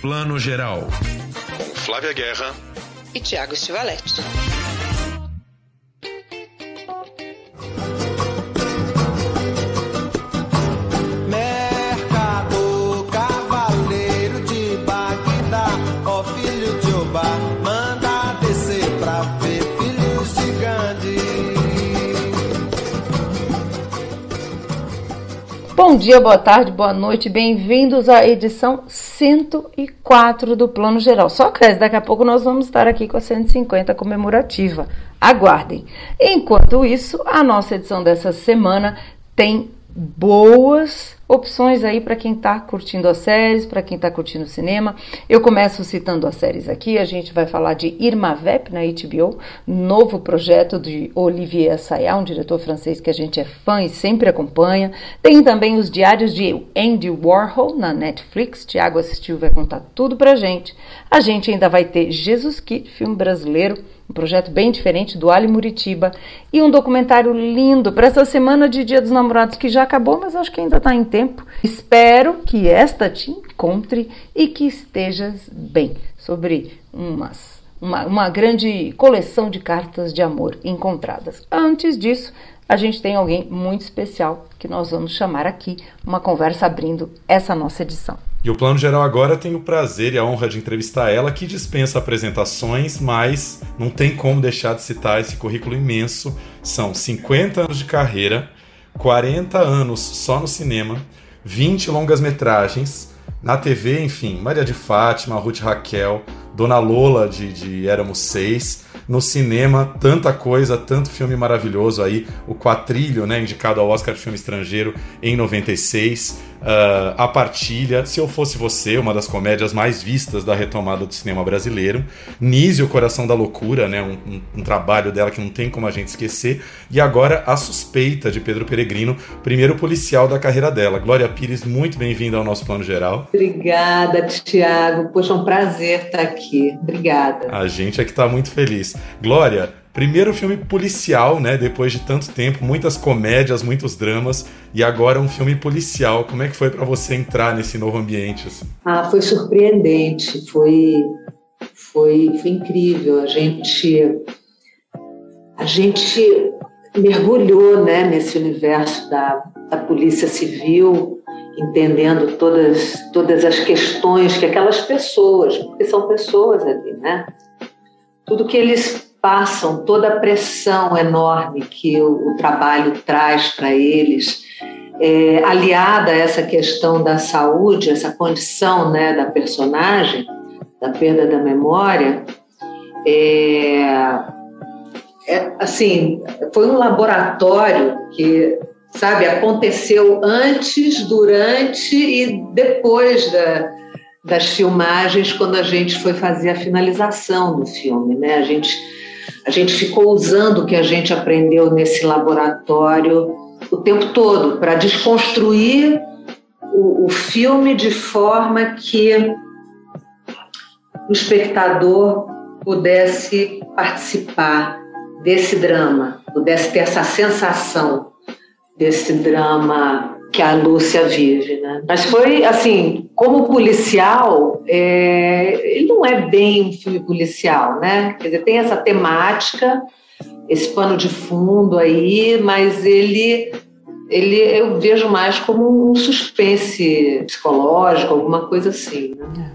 Plano Geral. Flávia Guerra e Tiago Stivaletti. Bom dia, boa tarde, boa noite, bem-vindos à edição 104 do Plano Geral. Só cresce, daqui a pouco nós vamos estar aqui com a 150 comemorativa. Aguardem. Enquanto isso, a nossa edição dessa semana tem boas opções aí para quem está curtindo as séries, para quem está curtindo o cinema. Eu começo citando as séries aqui. A gente vai falar de Irma Vep na HBO, novo projeto de Olivier Assayas, um diretor francês que a gente é fã e sempre acompanha. Tem também os Diários de Andy Warhol na Netflix. Tiago assistiu, vai contar tudo pra gente. A gente ainda vai ter Jesus Kid, filme brasileiro um projeto bem diferente do Ali Muritiba e um documentário lindo para essa semana de Dia dos Namorados que já acabou, mas acho que ainda está em tempo. Espero que esta te encontre e que estejas bem sobre umas uma, uma grande coleção de cartas de amor encontradas. Antes disso, a gente tem alguém muito especial que nós vamos chamar aqui, uma conversa abrindo essa nossa edição. E o Plano Geral agora tem o prazer e a honra de entrevistar ela, que dispensa apresentações, mas não tem como deixar de citar esse currículo imenso. São 50 anos de carreira, 40 anos só no cinema, 20 longas-metragens, na TV, enfim, Maria de Fátima, Ruth Raquel, Dona Lola de, de Éramos Seis, no cinema, tanta coisa, tanto filme maravilhoso aí, o Quatrilho, né, indicado ao Oscar de Filme Estrangeiro em 96, uh, A Partilha, Se Eu Fosse Você, uma das comédias mais vistas da retomada do cinema brasileiro, Nise, O Coração da Loucura, né, um, um, um, trabalho dela que não tem como a gente esquecer, e agora A Suspeita, de Pedro Peregrino, primeiro policial da carreira dela. Glória Pires, muito bem-vinda ao nosso Plano Geral. Obrigada, Tiago. Poxa, é um prazer estar aqui. Obrigada. A gente é que está muito feliz. Glória, Primeiro filme policial, né? Depois de tanto tempo, muitas comédias, muitos dramas, e agora um filme policial. Como é que foi para você entrar nesse novo ambiente? Assim? Ah, foi surpreendente, foi, foi, foi incrível. A gente, a gente mergulhou, né, nesse universo da, da polícia civil, entendendo todas, todas as questões que aquelas pessoas, porque são pessoas ali, né? Tudo que eles passam toda a pressão enorme que o, o trabalho traz para eles, é, aliada a essa questão da saúde, essa condição né, da personagem, da perda da memória, é, é, assim, foi um laboratório que, sabe, aconteceu antes, durante e depois da, das filmagens, quando a gente foi fazer a finalização do filme, né? A gente a gente ficou usando o que a gente aprendeu nesse laboratório o tempo todo para desconstruir o, o filme de forma que o espectador pudesse participar desse drama, pudesse ter essa sensação desse drama que a Lúcia vive, né? Mas foi assim, como policial, é, ele não é bem um filme policial, né? Quer dizer, tem essa temática, esse pano de fundo aí, mas ele, ele eu vejo mais como um suspense psicológico, alguma coisa assim. Né?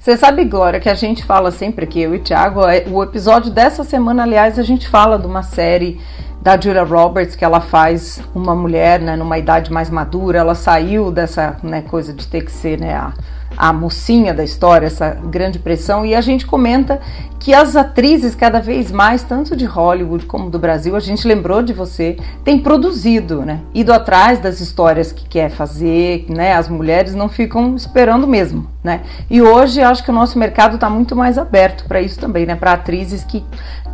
Você sabe, Glória, que a gente fala sempre aqui, eu e o Thiago, é, o episódio dessa semana, aliás, a gente fala de uma série da Julia Roberts, que ela faz uma mulher, né, numa idade mais madura, ela saiu dessa né, coisa de ter que ser, né, a, a mocinha da história, essa grande pressão, e a gente comenta que as atrizes, cada vez mais, tanto de Hollywood como do Brasil, a gente lembrou de você, tem produzido, né? Ido atrás das histórias que quer fazer, né? As mulheres não ficam esperando mesmo, né? E hoje acho que o nosso mercado está muito mais aberto para isso também, né? Para atrizes que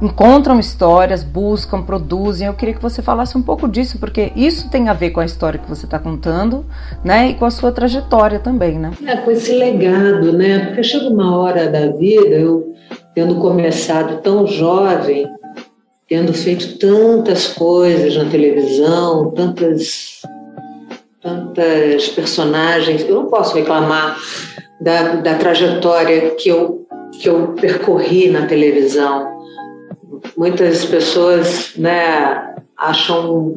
encontram histórias, buscam, produzem. Eu queria que você falasse um pouco disso, porque isso tem a ver com a história que você está contando, né? E com a sua trajetória também, né? É, com esse legado, né? Porque chega uma hora da vida, eu tendo começado tão jovem, tendo feito tantas coisas na televisão, tantas tantas personagens, eu não posso reclamar da, da trajetória que eu, que eu percorri na televisão. Muitas pessoas né, acham,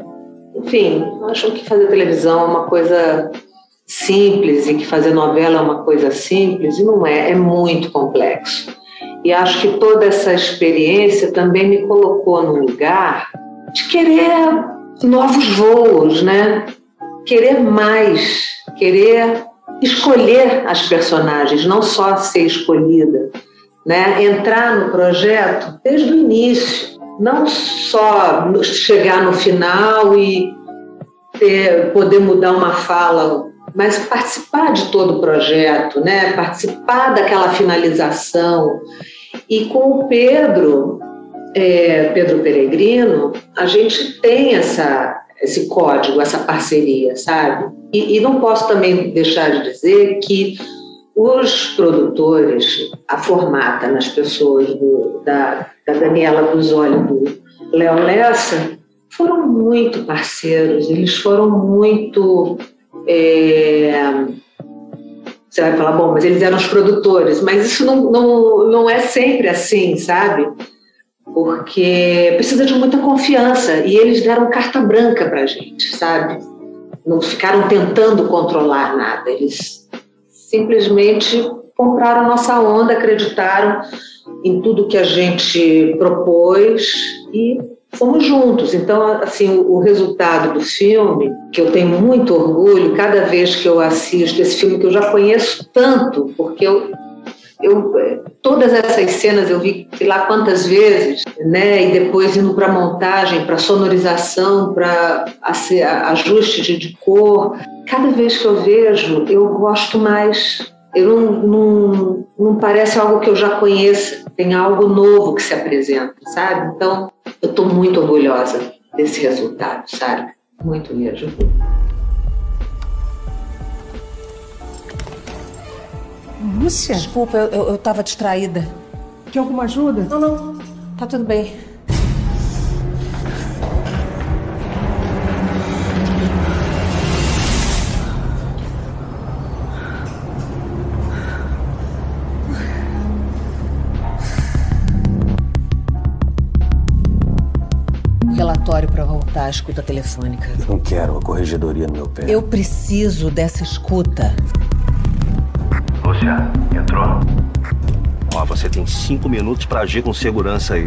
enfim, acham que fazer televisão é uma coisa simples e que fazer novela é uma coisa simples, e não é, é muito complexo. E acho que toda essa experiência também me colocou no lugar de querer novos voos, né? Querer mais, querer escolher as personagens, não só ser escolhida, né? Entrar no projeto desde o início, não só chegar no final e ter, poder mudar uma fala, mas participar de todo o projeto, né? Participar daquela finalização e com o Pedro, é, Pedro Peregrino, a gente tem essa, esse código, essa parceria, sabe? E, e não posso também deixar de dizer que os produtores, a formata nas pessoas do, da, da Daniela Buzoli do Léo Lessa, foram muito parceiros, eles foram muito. É, você vai falar, bom, mas eles eram os produtores, mas isso não, não, não é sempre assim, sabe? Porque precisa de muita confiança e eles deram carta branca para a gente, sabe? Não ficaram tentando controlar nada, eles simplesmente compraram nossa onda, acreditaram em tudo que a gente propôs e fomos juntos. Então, assim, o, resultado do filme, que eu tenho muito orgulho cada vez que eu assisto esse filme, que eu já conheço tanto, porque eu, eu todas essas cenas eu vi sei lá quantas vezes, né? E depois indo para montagem, para sonorização, para ajuste de, de cor. Cada vez que eu vejo, eu gosto mais eu não, não, não, parece algo que eu já conheço, tem algo novo que se apresenta, sabe? Então, eu estou muito orgulhosa desse resultado, sabe? Muito mesmo. Lúcia? Desculpa, eu, eu tava distraída. Quer alguma ajuda? Não, não. Tá tudo bem. Relatório para voltar à escuta telefônica. Não quero a corregedoria no meu pé. Eu preciso dessa escuta. Lúcia, entrou? Ó, você tem cinco minutos para agir com segurança aí.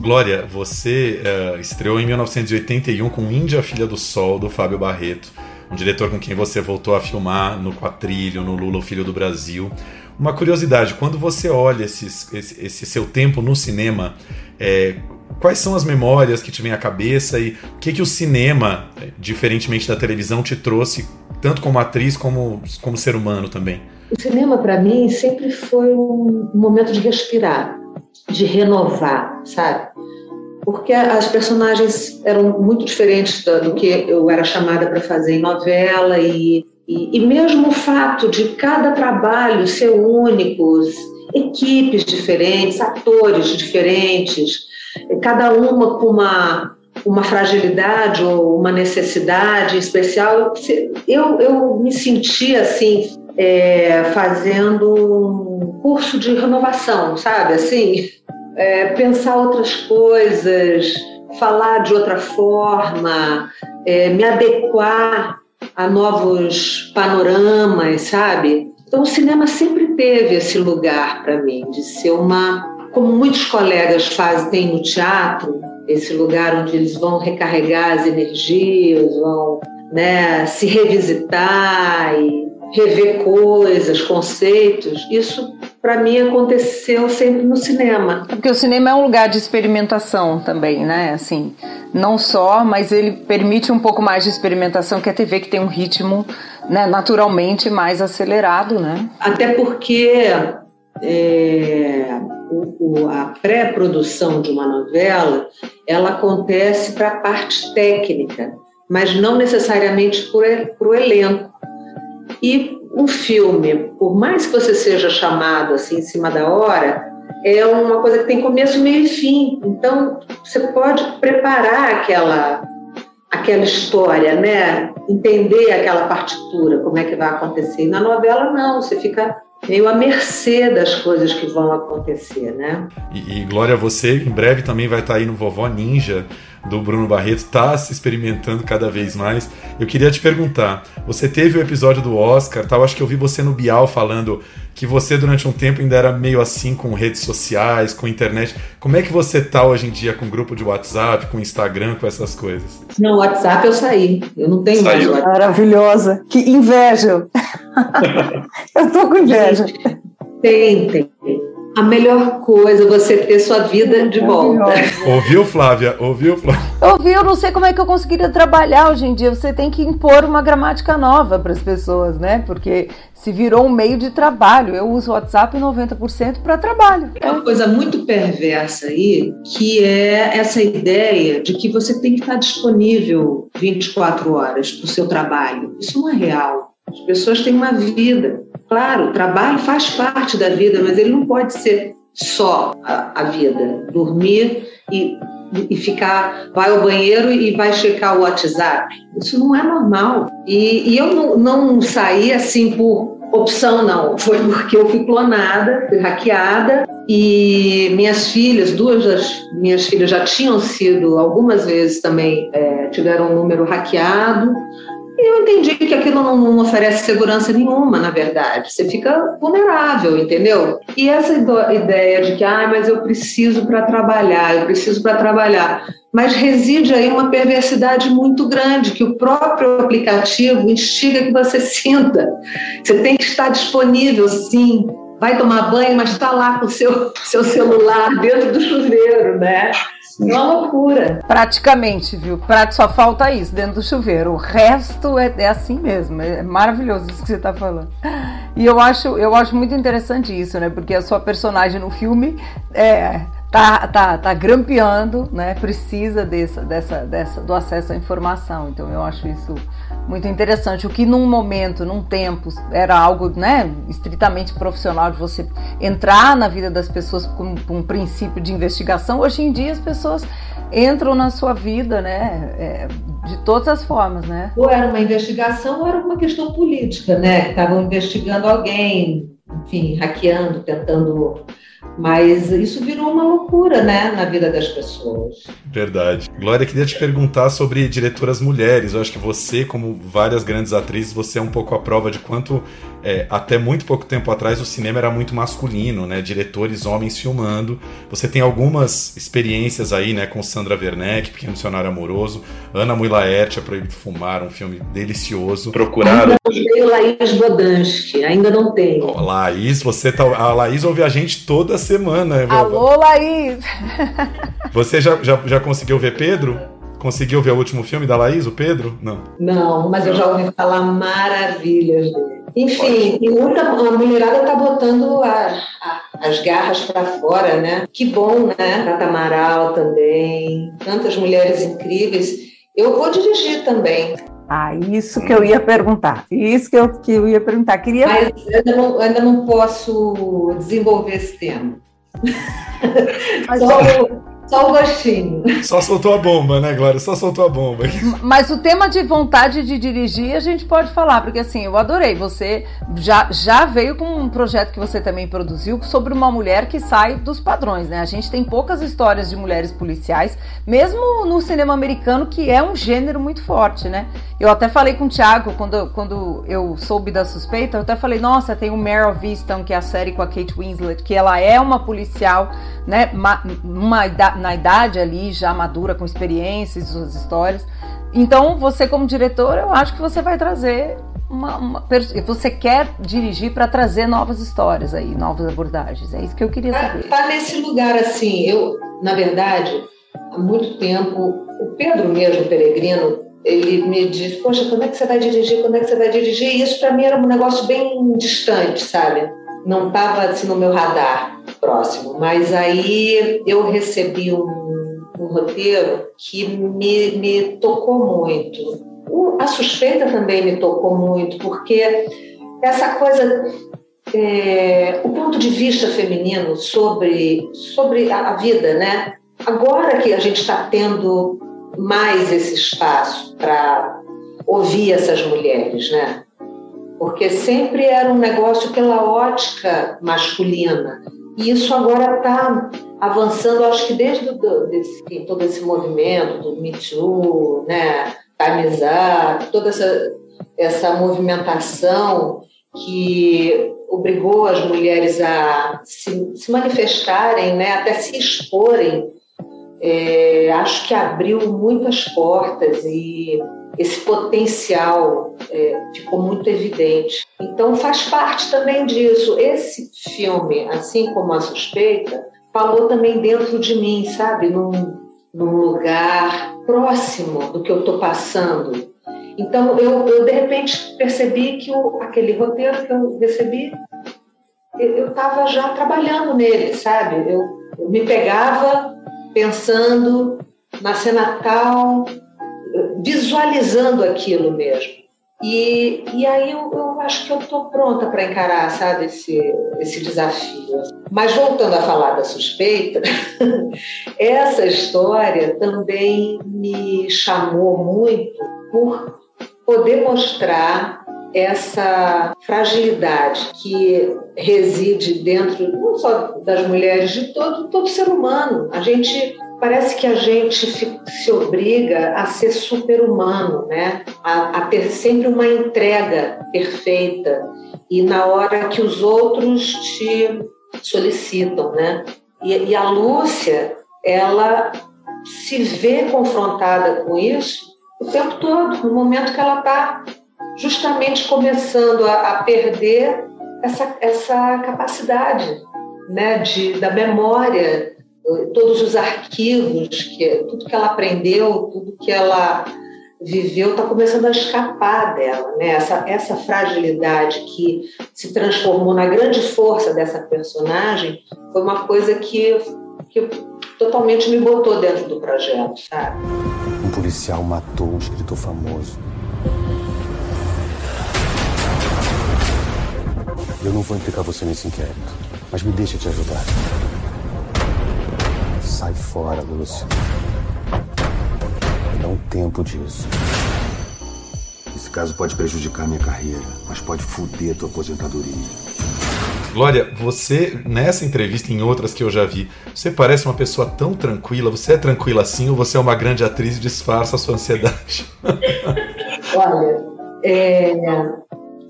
Glória, você uh, estreou em 1981 com Índia, Filha do Sol, do Fábio Barreto, um diretor com quem você voltou a filmar no Quatrilho, no Lula, o Filho do Brasil. Uma curiosidade, quando você olha esses, esse, esse seu tempo no cinema, é, quais são as memórias que te vêm à cabeça e o que, que o cinema, é, diferentemente da televisão, te trouxe, tanto como atriz como como ser humano também? O cinema, para mim, sempre foi um momento de respirar, de renovar, sabe? Porque as personagens eram muito diferentes do que eu era chamada para fazer em novela e, e, e mesmo o fato de cada trabalho ser único, equipes diferentes, atores diferentes, cada uma com uma, uma fragilidade ou uma necessidade especial. Eu, eu me sentia assim, é, fazendo um curso de renovação, sabe? Assim, é, pensar outras coisas, falar de outra forma, é, me adequar a novos panoramas, sabe? Então o cinema sempre teve esse lugar para mim de ser uma como muitos colegas fazem no teatro, esse lugar onde eles vão recarregar as energias, vão né, se revisitar e rever coisas, conceitos, isso para mim aconteceu sempre no cinema. Porque o cinema é um lugar de experimentação também, né? Assim, não só, mas ele permite um pouco mais de experimentação que a TV que tem um ritmo, né, naturalmente mais acelerado, né? Até porque é, o, a pré-produção de uma novela ela acontece para a parte técnica, mas não necessariamente para o elenco. E um filme, por mais que você seja chamado assim em cima da hora, é uma coisa que tem começo, meio e fim. Então, você pode preparar aquela aquela história, né? entender aquela partitura, como é que vai acontecer. E na novela, não, você fica meio à mercê das coisas que vão acontecer, né? E, e Glória, você em breve também vai estar aí no Vovó Ninja do Bruno Barreto, está se experimentando cada vez mais. Eu queria te perguntar, você teve o episódio do Oscar, tal, acho que eu vi você no Bial falando que você durante um tempo ainda era meio assim com redes sociais, com internet. Como é que você tá hoje em dia com grupo de WhatsApp, com Instagram, com essas coisas? Não, WhatsApp eu saí. Eu não tenho Saiu. mais WhatsApp. Maravilhosa. Que inveja. Eu tô com inveja. Tem, tem. A melhor coisa é você ter sua vida de volta. Ouviu, Flávia? Ouviu, Flávia? Eu vi, eu não sei como é que eu conseguiria trabalhar hoje em dia. Você tem que impor uma gramática nova para as pessoas, né? Porque se virou um meio de trabalho. Eu uso o WhatsApp 90% para trabalho. É uma coisa muito perversa aí, que é essa ideia de que você tem que estar disponível 24 horas para o seu trabalho. Isso não é real. As pessoas têm uma vida. Claro, o trabalho faz parte da vida, mas ele não pode ser só a, a vida. Dormir e, e ficar, vai ao banheiro e vai checar o WhatsApp. Isso não é normal. E, e eu não, não saí assim por opção, não. Foi porque eu fui clonada, fui hackeada e minhas filhas, duas das minhas filhas já tinham sido algumas vezes também é, tiveram um número hackeado. E eu entendi que aquilo não, não oferece segurança nenhuma, na verdade. Você fica vulnerável, entendeu? E essa ideia de que, ah, mas eu preciso para trabalhar, eu preciso para trabalhar. Mas reside aí uma perversidade muito grande, que o próprio aplicativo instiga que você sinta. Você tem que estar disponível, sim. Vai tomar banho, mas está lá com o seu, seu celular dentro do chuveiro, né? É uma loucura. Praticamente, viu? Pra- Só falta isso dentro do chuveiro. O resto é, é assim mesmo. É maravilhoso isso que você tá falando. E eu acho, eu acho muito interessante isso, né? Porque a sua personagem no filme é, tá, tá, tá grampeando, né? Precisa dessa, dessa, dessa, do acesso à informação. Então eu acho isso muito interessante. O que num momento, num tempo, era algo né, estritamente profissional de você entrar na vida das pessoas com, um princípio de investigação, hoje em dia as pessoas entram na sua vida, né? é, de todas as formas, né? Ou era uma investigação ou era uma questão política, né? Estavam investigando alguém, enfim, hackeando, tentando. Mas isso virou uma loucura, né, na vida das pessoas. Verdade. Glória, queria te perguntar sobre diretoras mulheres. Eu acho que você, como várias grandes atrizes, você é um pouco a prova de quanto, é, até muito pouco tempo atrás, o cinema era muito masculino, né? Diretores homens filmando. Você tem algumas experiências aí, né, com Sandra Werneck, Pequeno Missionário Amoroso, Ana Mui Laerte, A Proibido Fumar, um filme delicioso. Procuraram. Não tenho Laís Bodansky, ainda não tenho. Ó, Laís, você tá. A Laís ouve a gente toda semana. vovó. Alô, Laís! Você já, já, já conseguiu ver Pedro? Conseguiu ver o último filme da Laís, o Pedro? Não. Não, mas eu já ouvi falar maravilhas dele. Enfim, e muita, a mulherada tá botando a- a- as garras para fora, né? Que bom, né? Tata Amaral também, tantas mulheres incríveis. Eu vou dirigir também, Ah, isso que eu ia perguntar. Isso que eu, que eu ia perguntar. Queria. mas ainda não, ainda não posso desenvolver esse tema. Só, o- só o gostinho. Só soltou a bomba, né, Glória? Só soltou a bomba. Mas o tema de vontade de dirigir a gente pode falar, porque assim, eu adorei. Você já, já veio com um projeto que você também produziu sobre uma mulher que sai dos padrões, né? A gente tem poucas histórias de mulheres policiais, mesmo no cinema americano, que é um gênero muito forte, né? Eu até falei com o Thiago, quando, quando eu soube da suspeita, eu até falei, nossa, tem o Meryl Viston, que é a série com a Kate Winslet, que ela é uma policial, né? ma- Uma, ida- na idade ali, já madura, com experiências, suas histórias. Então, você como diretor, eu acho que você vai trazer uma, uma você quer dirigir para trazer novas histórias aí, novas abordagens. É isso que eu queria Tá, saber. tá nesse lugar assim. Eu, na verdade, há muito tempo, o Pedro mesmo, Peregrino, ele me diz: Poxa, quando é que você vai dirigir? Quando é que você vai dirigir? E isso para mim era um negócio bem distante, sabe? Não estava assim no meu radar próximo. Mas aí eu recebi um, um roteiro que me, me tocou muito. O- a suspeita também me tocou muito, porque essa coisa é, o ponto de vista feminino sobre, sobre a, vida, né? Agora que a gente está tendo mais esse espaço para ouvir essas mulheres, né? Porque sempre era um negócio pela ótica masculina. E isso agora está avançando, acho que desde do, desse, todo esse movimento do Me Too, né? Time's Up, toda essa, essa movimentação que obrigou as mulheres a se, se manifestarem, né? até se exporem é, acho que abriu muitas portas e esse potencial é, ficou muito evidente. Então faz parte também disso. Esse filme, assim como A Suspeita, falou também dentro de mim, sabe? Num, num lugar próximo do que eu estou passando. Então eu, eu, de repente percebi que o, aquele roteiro que eu recebi, eu estava já trabalhando nele, sabe? Eu, eu me pegava pensando na cena tal, visualizando aquilo mesmo. E, e aí eu, eu acho que eu estou pronta para encarar, sabe, esse, esse desafio. Mas voltando a falar da suspeita, essa história também me chamou muito por poder mostrar essa fragilidade que reside dentro não só das mulheres, de todo, todo ser humano. A gente parece que a gente se obriga a ser super-humano, né? A, a, ter sempre uma entrega perfeita e na hora que os outros te solicitam, né? E, e a Lúcia, ela se vê confrontada com isso o tempo todo, no momento que ela está justamente começando a, a perder essa, essa capacidade né, de, da memória, todos os arquivos, que, tudo que ela aprendeu, tudo que ela viveu está começando a escapar dela, né? Essa, essa fragilidade que se transformou na grande força dessa personagem foi uma coisa que, que totalmente me botou dentro do projeto, sabe? Um policial matou um escritor famoso Eu não vou implicar você nesse inquérito, mas me deixa te ajudar. Sai fora, Lúcio. Dá um tempo disso. Esse caso pode prejudicar minha carreira, mas pode foder tua aposentadoria. Glória, você, nessa entrevista e em outras que eu já vi, você parece uma pessoa tão tranquila. Você é tranquila assim ou você é uma grande atriz e disfarça a sua ansiedade? Olha, é,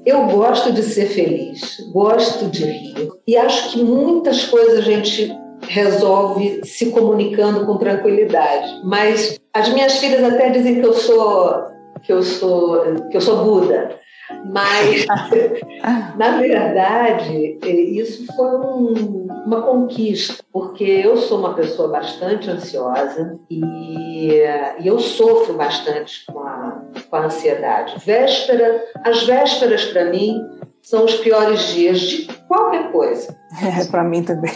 eu gosto de ser feliz, gosto de rir e acho que muitas coisas a gente resolve se comunicando com tranquilidade. Mas as minhas filhas até dizem que eu sou que eu sou que eu sou Buda. Mas, na verdade, isso foi um, uma conquista, porque eu sou uma pessoa bastante ansiosa e, e eu sofro bastante com a, com a ansiedade. Véspera, as vésperas, para mim, são os piores dias de qualquer coisa. É, para mim também.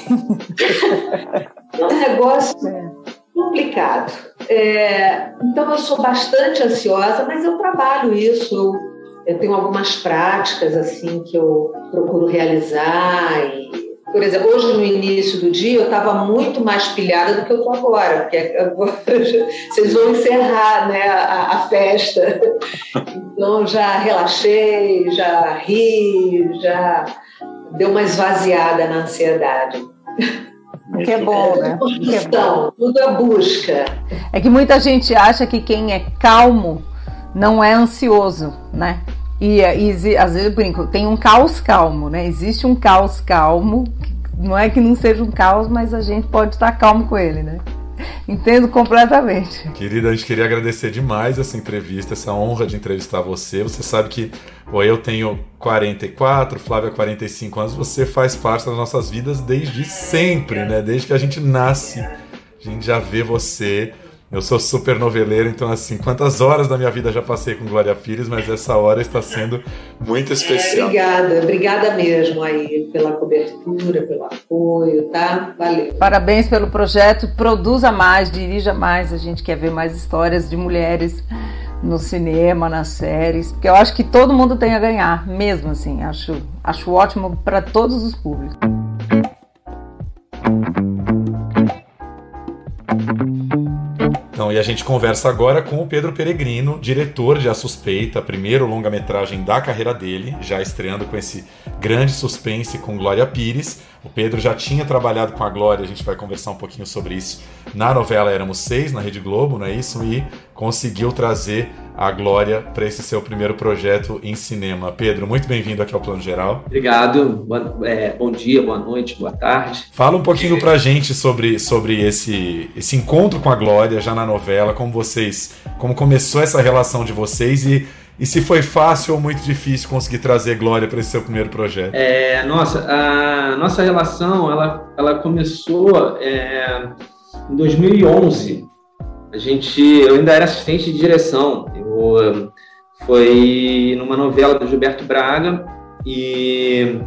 É um negócio é. complicado. É, então, eu sou bastante ansiosa, mas eu trabalho isso. Eu, eu tenho algumas práticas assim que eu procuro realizar e por exemplo, hoje no início do dia eu estava muito mais pilhada do que eu estou agora, porque agora vocês vão encerrar né, a, a, festa. Então já relaxei, já ri, já deu uma esvaziada na ansiedade. Que é bom, né? Que é bom. Tudo a busca. É que muita gente acha que quem é calmo não é ansioso, né? E, e às vezes eu brinco, tem um caos calmo, né? Existe um caos calmo, não é que não seja um caos, mas a gente pode estar calmo com ele, né? Entendo completamente. Querida, a gente queria agradecer demais essa entrevista, essa honra de entrevistar você. Você sabe que bom, eu tenho 44, Flávia 45 anos, você faz parte das nossas vidas desde sempre, né? Desde que a gente nasce, a gente já vê você eu sou super noveleiro, então assim, quantas horas da minha vida já passei com Glória Pires, mas essa hora está sendo muito especial. É, obrigada, obrigada mesmo aí pela cobertura, pelo apoio, tá? Valeu. Parabéns pelo projeto, produza mais, dirija mais, a gente quer ver mais histórias de mulheres no cinema, nas séries, porque eu acho que todo mundo tem a ganhar, mesmo assim, acho, acho ótimo para todos os públicos. Então, e a gente conversa agora com o Pedro Peregrino, diretor de A Suspeita, primeiro longa-metragem da carreira dele, já estreando com esse grande suspense com Glória Pires. O Pedro já tinha trabalhado com a Glória, a gente vai conversar um pouquinho sobre isso na novela Éramos Seis, na Rede Globo, não é isso? E conseguiu trazer a Glória para esse seu primeiro projeto em cinema. Pedro, muito bem-vindo aqui ao Plano Geral. Obrigado, é, bom dia, boa noite, boa tarde. Fala um pouquinho para a gente sobre, sobre esse, esse encontro com a Glória já na novela, como vocês, como começou essa relação de vocês e e se foi fácil ou muito difícil conseguir trazer Glória para esse seu primeiro projeto? É, nossa, a nossa relação ela, ela começou é, em 2011. A gente, eu ainda era assistente de direção. Eu foi numa novela do Gilberto Braga e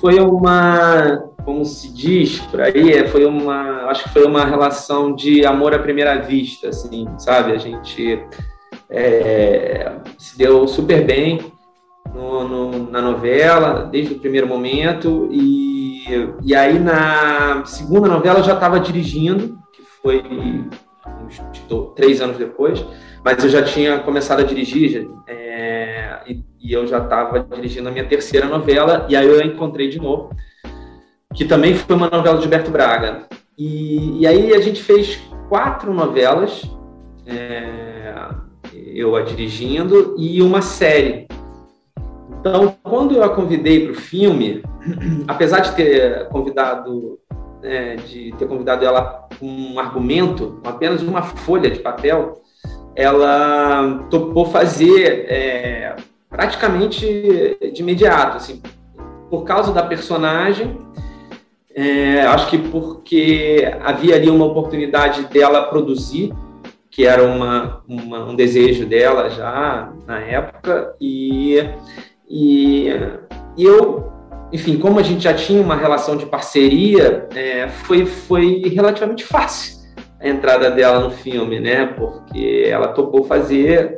foi uma, como se diz por aí, é, foi uma, acho que foi uma relação de amor à primeira vista, assim, sabe? A gente é, se deu super bem no, no, na novela, desde o primeiro momento, e, e aí na segunda novela eu já estava dirigindo, que foi uns três anos depois, mas eu já tinha começado a dirigir, é, e, e, eu já estava dirigindo a minha terceira novela, e aí eu encontrei de novo, que também foi uma novela de Gilberto Braga. E, e aí a gente fez quatro novelas, é, eu a dirigindo, e uma série. Então, quando eu a convidei para o filme, apesar de ter convidado, é, de ter convidado ela com um argumento, apenas uma folha de papel, ela topou fazer é, praticamente de imediato, assim, por causa da personagem. É, acho que porque havia ali uma oportunidade dela produzir que era uma, uma, um desejo dela já na época, e, e, e, eu, enfim, como a gente já tinha uma relação de parceria, é, foi, foi relativamente fácil a entrada dela no filme, né? Porque ela topou fazer,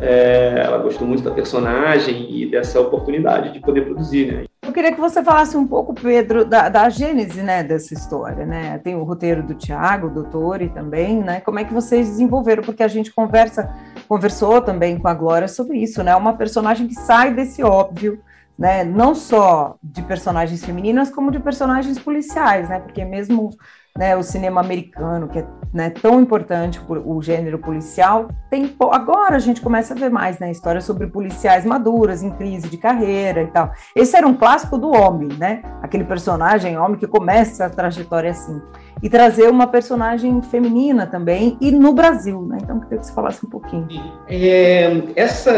é, ela gostou muito da personagem e dessa oportunidade de poder produzir, né? Eu queria que você falasse um pouco, Pedro, da, da gênese né, dessa história, né? Tem o roteiro do Tiago, do Tori também, né? Como é que vocês desenvolveram? Porque a gente conversa, conversou também com a Glória sobre isso, né? Uma personagem que sai desse óbvio, né? Não só de personagens femininas, como de personagens policiais, né? Porque mesmo né, o cinema americano, que é né, tão importante o gênero policial, tem agora a gente começa a ver mais né, histórias sobre policiais maduras em crise de carreira e tal. Esse era um clássico do homem, né? Aquele personagem homem que começa a trajetória assim e trazer uma personagem feminina também, e no Brasil, né? Então, queria que você falasse um pouquinho. É, essa,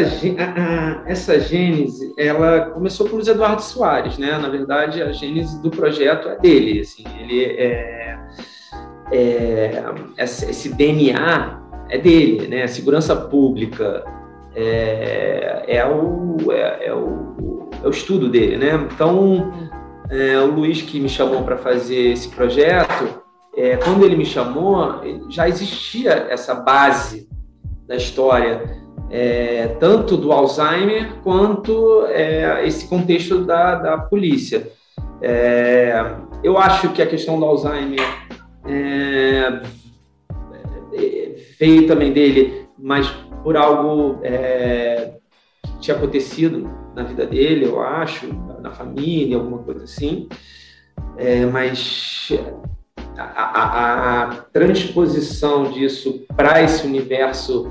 essa gênese, ela começou por Eduardo Soares, né? Na verdade, a gênese do projeto é dele, assim, ele é, é esse DNA é dele, né? A segurança pública é, é, o, é, é, o, é o estudo dele, né? Então, é, o Luiz que me chamou para fazer esse projeto, é, quando ele me chamou, já existia essa base da história, é, tanto do Alzheimer quanto é, esse contexto da, da polícia. É, eu acho que a questão do Alzheimer é, é, veio também dele, mas por algo que tinha acontecido na vida dele, eu acho, na família, alguma coisa assim. mas a, a, a transposição disso para esse universo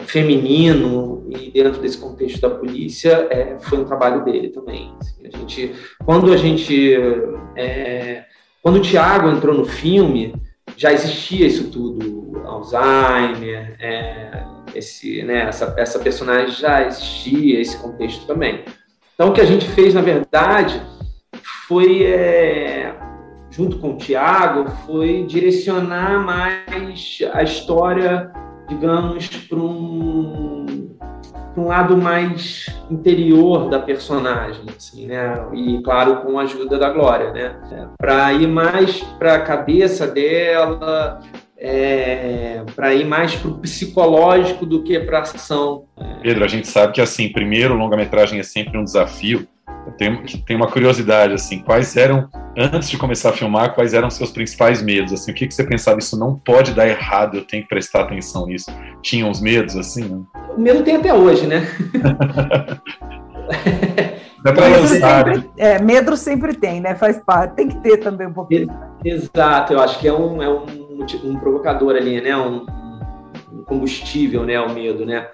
feminino e dentro desse contexto da polícia é, foi um trabalho dele também. Assim, a gente, quando a gente, é, quando o Tiago entrou no filme, já existia isso tudo, Alzheimer, é, esse, né, essa, essa personagem já existia, esse contexto também. Então, o que a gente fez, na verdade, foi é, junto com o Tiago, foi direcionar mais a história, digamos, para um, um lado mais interior da personagem, assim, né? E claro, com a ajuda da Glória, né? Para ir mais para a cabeça dela, é, para ir mais para o psicológico do que para ação. Pedro, a gente sabe que assim, primeiro longa-metragem é sempre um desafio Eu tenho, tenho uma curiosidade, assim, quais eram, antes de começar a filmar, quais eram seus principais medos? Assim, o que, que você pensava, isso não pode dar errado, eu tenho que prestar atenção nisso? Tinham os medos, assim? Né? O medo tem até hoje, né? É pra Medo sempre, é, medo sempre tem, né? Faz parte. Tem que ter também um pouquinho. Exato, eu acho que é um, é um, um provocador ali, né? Um, um combustível, né? O medo, né?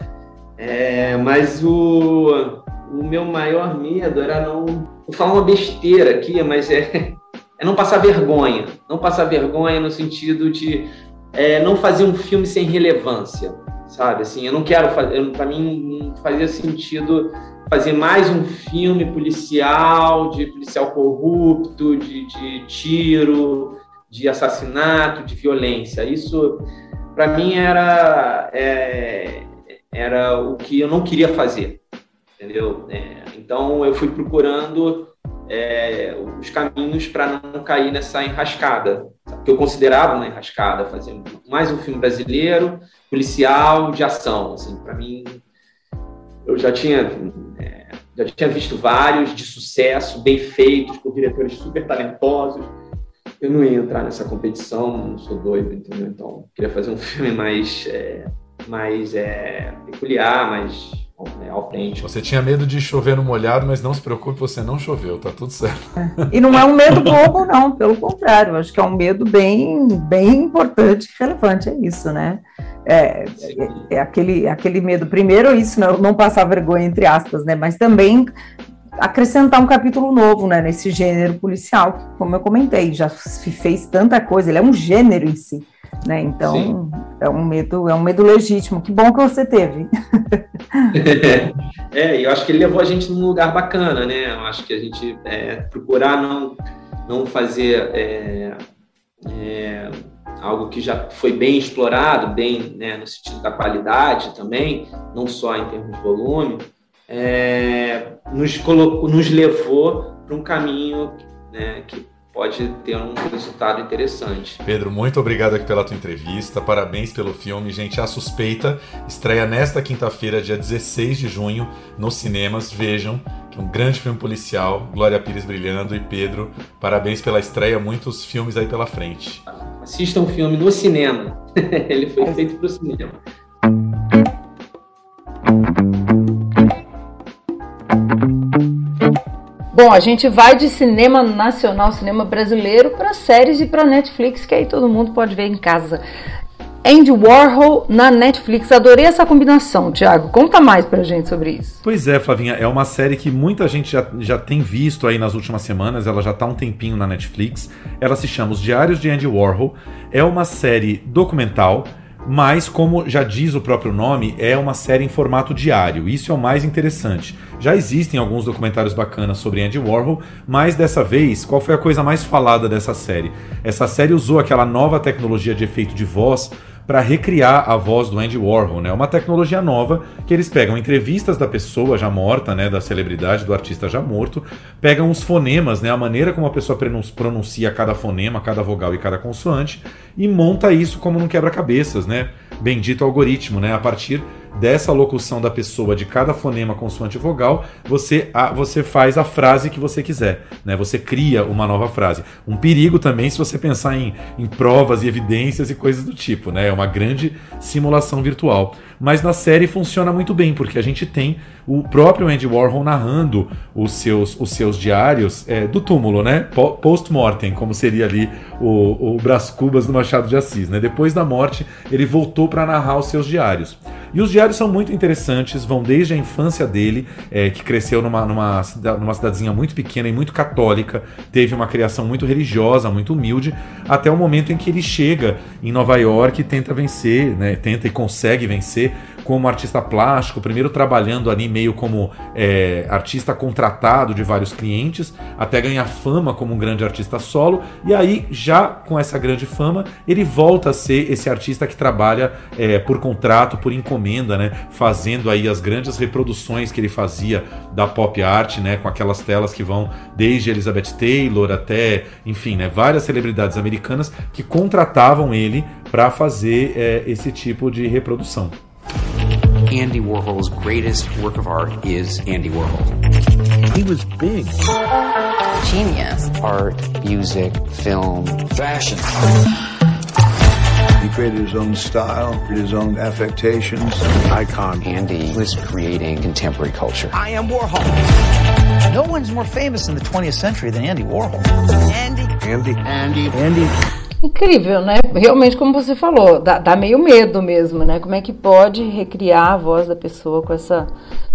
É, mas o, o meu maior medo era não. Vou falar uma besteira aqui, mas é, é não passar vergonha. Não passar vergonha no sentido de é, não fazer um filme sem relevância, sabe? Assim, eu não quero fazer. Para mim, não fazia sentido fazer mais um filme policial, de policial corrupto, de, de tiro, de assassinato, de violência. Isso, para mim, era, é, era o que eu não queria fazer, entendeu? É, então, eu fui procurando é, os caminhos para não cair nessa enrascada, que eu considerava uma enrascada, fazer mais um filme brasileiro, policial, de ação. Assim, para mim, eu já tinha é, já tinha visto vários de sucesso, bem feitos, por diretores super talentosos. Eu não ia entrar nessa competição, não sou doido, entendeu? Então, queria fazer um filme mais, é, mais é, peculiar, mais é, autêntico. Você tinha medo de chover no molhado, mas não se preocupe, você não choveu, tá tudo certo. E não é um medo bobo, não, pelo contrário, acho que é um medo bem, bem importante e relevante, é isso, né? É, é, é aquele, aquele medo, primeiro isso, não, não passar vergonha, entre aspas, né? Mas também acrescentar um capítulo novo, né, nesse gênero policial, que, como eu comentei, já fez tanta coisa, ele é um gênero em si, né? Então, Sim. é um medo, é um medo legítimo. Que bom que você teve. é, eu acho que ele levou a gente num lugar bacana, né? Eu acho que a gente é, procurar não não fazer é, é, algo que já foi bem explorado, bem né, no sentido da qualidade também, não só em termos de volume, é, nos, colocou, nos levou para um caminho né, que pode ter um resultado interessante. Pedro, muito obrigado aqui pela tua entrevista, parabéns pelo filme. Gente, A Suspeita estreia nesta quinta-feira, dia 16 de junho, nos cinemas. Vejam, que é um grande filme policial, Glória Pires brilhando e Pedro, parabéns pela estreia, muitos filmes aí pela frente. Assistam o filme no cinema, ele foi feito para o cinema. Bom, a gente vai de cinema nacional, cinema brasileiro, para séries e para Netflix, que aí todo mundo pode ver em casa. Andy Warhol na Netflix. Adorei essa combinação, Thiago. Conta mais pra gente sobre isso. Pois é, Flavinha, é uma série que muita gente já, já tem visto aí nas últimas semanas, ela já tá um tempinho na Netflix. Ela se chama Os Diários de Andy Warhol. É uma série documental mas como já diz o próprio nome, é uma série em formato diário. Isso é o mais interessante. Já existem alguns documentários bacanas sobre Andy Warhol, mas dessa vez, qual foi a coisa mais falada dessa série? Essa série usou aquela nova tecnologia de efeito de voz para recriar a voz do Andy Warhol, né? Uma tecnologia nova que eles pegam entrevistas da pessoa já morta, né, da celebridade, do artista já morto, pegam os fonemas, né, a maneira como a pessoa pronuncia cada fonema, cada vogal e cada consoante e monta isso como num quebra-cabeças, né? Bendito algoritmo, né? A partir dessa locução da pessoa de cada fonema, consoante vogal, você, a, você faz a frase que você quiser, né? Você cria uma nova frase. Um perigo também se você pensar em, em provas e evidências e coisas do tipo, né? É uma grande simulação virtual. Mas na série funciona muito bem, porque a gente tem o próprio Andy Warhol narrando os seus, os seus diários é, do túmulo, né? Post-mortem, como seria ali o, o Brás Cubas do Machado de Assis, né? Depois da morte, ele voltou para narrar os seus diários. E os diários são muito interessantes, vão desde a infância dele, é, que cresceu numa, numa, numa cidadezinha muito pequena e muito católica, teve uma criação muito religiosa, muito humilde, até o momento em que ele chega em Nova York e tenta vencer, né, tenta e consegue vencer como artista plástico, primeiro trabalhando ali meio como é, artista contratado de vários clientes, até ganhar fama como um grande artista solo, e aí, já com essa grande fama, ele volta a ser esse artista que trabalha é, por contrato, por encomenda, né? Fazendo aí as grandes reproduções que ele fazia da pop art, né? Com aquelas telas que vão desde Elizabeth Taylor até, enfim, né? Várias celebridades americanas que contratavam ele para fazer é, esse tipo de reprodução. Andy Warhol's greatest work of art is Andy Warhol. He was big. Genius. Art, music, film, fashion. He created his own style, his own affectations. Icon. Andy was creating contemporary culture. I am Warhol. No one's more famous in the 20th century than Andy Warhol. Andy. Andy. Andy. Andy. Incrível, né? Realmente, como você falou, dá, dá, meio medo mesmo, né? Como é que pode recriar a voz da pessoa com essa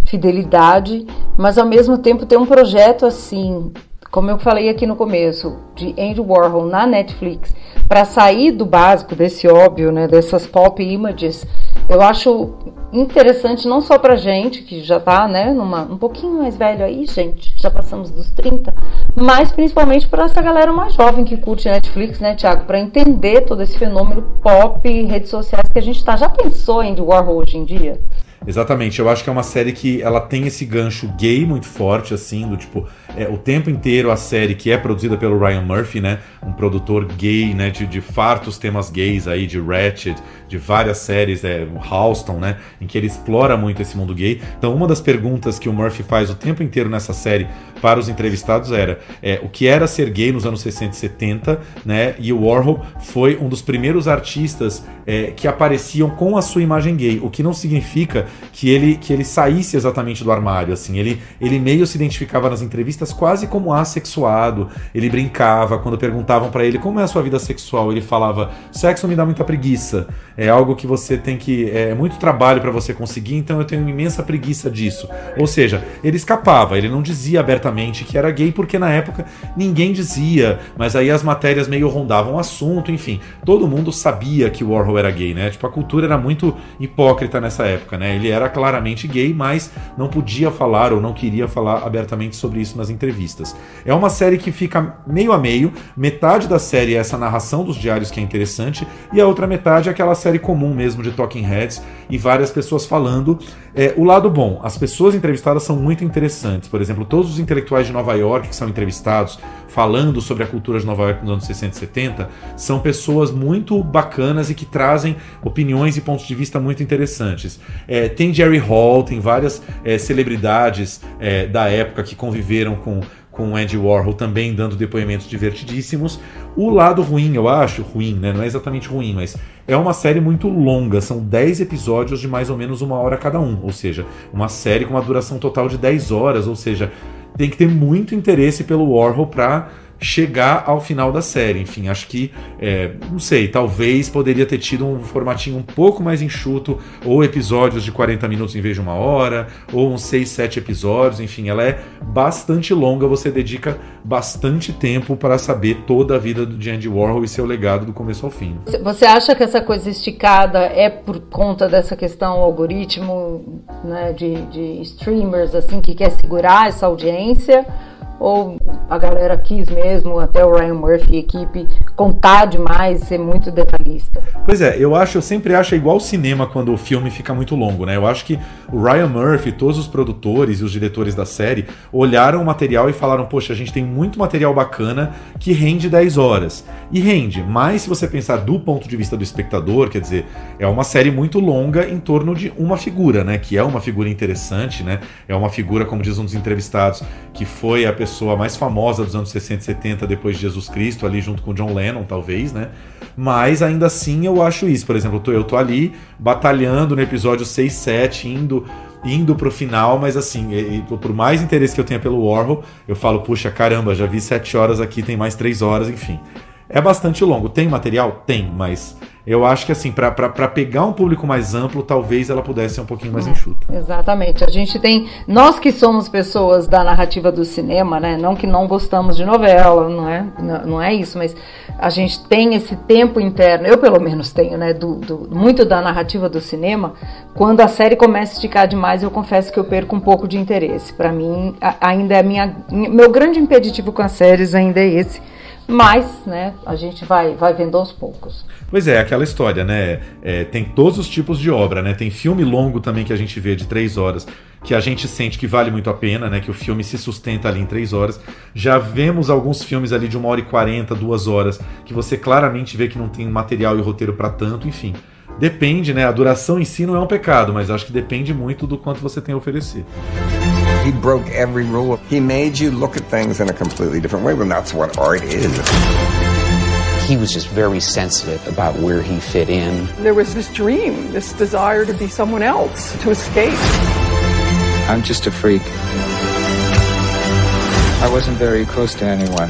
fidelidade, mas ao mesmo tempo ter um projeto assim, como eu falei aqui no começo, de Andy Warhol na Netflix, para sair do básico, desse óbvio, né? Dessas pop images, eu acho interessante não só pra gente, que já tá, né, numa, um pouquinho mais velho aí, gente, já passamos dos 30, mas principalmente para essa galera mais jovem que curte Netflix, né, Thiago, para entender todo esse fenômeno pop, redes sociais que a gente tá. Já pensou em Warhol hoje em dia? Exatamente, eu acho que é uma série que ela tem esse gancho gay muito forte, assim, do tipo, é, o tempo inteiro a série que é produzida pelo Ryan Murphy, né, um produtor gay, né, de, de fartos temas gays aí, de Ratchet, de várias séries, é, Halston, né, em que ele explora muito esse mundo gay. Então, uma das perguntas que o Murphy faz o tempo inteiro nessa série para os entrevistados era é, o que era ser gay nos anos 60 e 70, né, e o Warhol foi um dos primeiros artistas é, que apareciam com a sua imagem gay, o que não significa que ele, que ele saísse exatamente do armário, assim, ele, ele meio se identificava nas entrevistas quase como assexuado, ele brincava, quando perguntavam para ele como é a sua vida sexual, ele falava, sexo me dá muita preguiça, é algo que você tem que, é muito trabalho para você conseguir, então eu tenho imensa preguiça disso, ou seja, ele escapava, ele não dizia abertamente que era gay, porque na época ninguém dizia, mas aí as matérias meio rondavam o assunto, enfim, todo mundo sabia que Warhol era gay, né, tipo, a cultura era muito hipócrita nessa época, né, ele era claramente gay, mas não podia falar ou não queria falar abertamente sobre isso nas entrevistas. É uma série que fica meio a meio, metade da série é essa narração dos diários que é interessante, e a outra metade é aquela série comum mesmo de Talking Heads e várias pessoas falando. É, o lado bom, as pessoas entrevistadas são muito interessantes. Por exemplo, todos os intelectuais de Nova York que são entrevistados falando sobre a cultura de Nova York nos anos 60 e 70 são pessoas muito bacanas e que trazem opiniões e pontos de vista muito interessantes. É, tem Jerry Hall, tem várias é, celebridades é, da época que conviveram com com Andy Warhol também dando depoimentos divertidíssimos. O lado ruim, eu acho, ruim, né? Não é exatamente ruim, mas é uma série muito longa, são 10 episódios de mais ou menos uma hora cada um, ou seja, uma série com uma duração total de 10 horas, ou seja, tem que ter muito interesse pelo Warhol para chegar ao final da série. Enfim, acho que, é, não sei, talvez poderia ter tido um formatinho um pouco mais enxuto, ou episódios de 40 minutos em vez de uma hora, ou uns 6, 7 episódios. Enfim, ela é bastante longa, você dedica bastante tempo para saber toda a vida do Andy Warhol e seu legado do começo ao fim. Você acha que essa coisa esticada é por conta dessa questão algoritmo né, de, de streamers assim que quer segurar essa audiência? Ou a galera quis mesmo, até o Ryan Murphy e equipe, contar demais, ser muito detalhista? Pois é, eu acho, eu sempre acho igual cinema quando o filme fica muito longo, né? Eu acho que o Ryan Murphy, todos os produtores e os diretores da série olharam o material e falaram: Poxa, a gente tem muito material bacana que rende 10 horas. E rende, mas se você pensar do ponto de vista do espectador, quer dizer, é uma série muito longa em torno de uma figura, né? Que é uma figura interessante, né? É uma figura, como diz um dos entrevistados, que foi a pessoa pessoa mais famosa dos anos 60 e 70 depois de Jesus Cristo, ali junto com John Lennon, talvez, né? Mas ainda assim eu acho isso. Por exemplo, eu tô, eu tô ali batalhando no episódio 6, 7, indo indo pro final, mas assim, por mais interesse que eu tenha pelo Warhol, eu falo, puxa, caramba, já vi 7 horas aqui, tem mais 3 horas, enfim. É bastante longo. Tem material? Tem, mas eu acho que assim, para pegar um público mais amplo, talvez ela pudesse ser um pouquinho mais enxuta. Exatamente. A gente tem. Nós que somos pessoas da narrativa do cinema, né? Não que não gostamos de novela, não é, não, não é isso, mas a gente tem esse tempo interno, eu pelo menos tenho, né? Do, do, muito da narrativa do cinema. Quando a série começa a esticar demais, eu confesso que eu perco um pouco de interesse. Para mim, ainda é minha. Meu grande impeditivo com as séries ainda é esse mas né, a gente vai, vai vendo aos poucos. Pois é, aquela história, né? É, tem todos os tipos de obra, né? Tem filme longo também que a gente vê de três horas, que a gente sente que vale muito a pena, né? Que o filme se sustenta ali em três horas. Já vemos alguns filmes ali de uma hora e quarenta, duas horas, que você claramente vê que não tem material e roteiro para tanto, enfim. Depende, né? A duração em si não é um pecado, mas acho que depende muito do quanto você tem a oferecer. He broke every rule. He made you look at things in a completely different way, and that's what art is. He was just very sensitive about where he fit in. There was this dream, this desire to be someone else, to escape. I'm just a freak. I wasn't very close to anyone.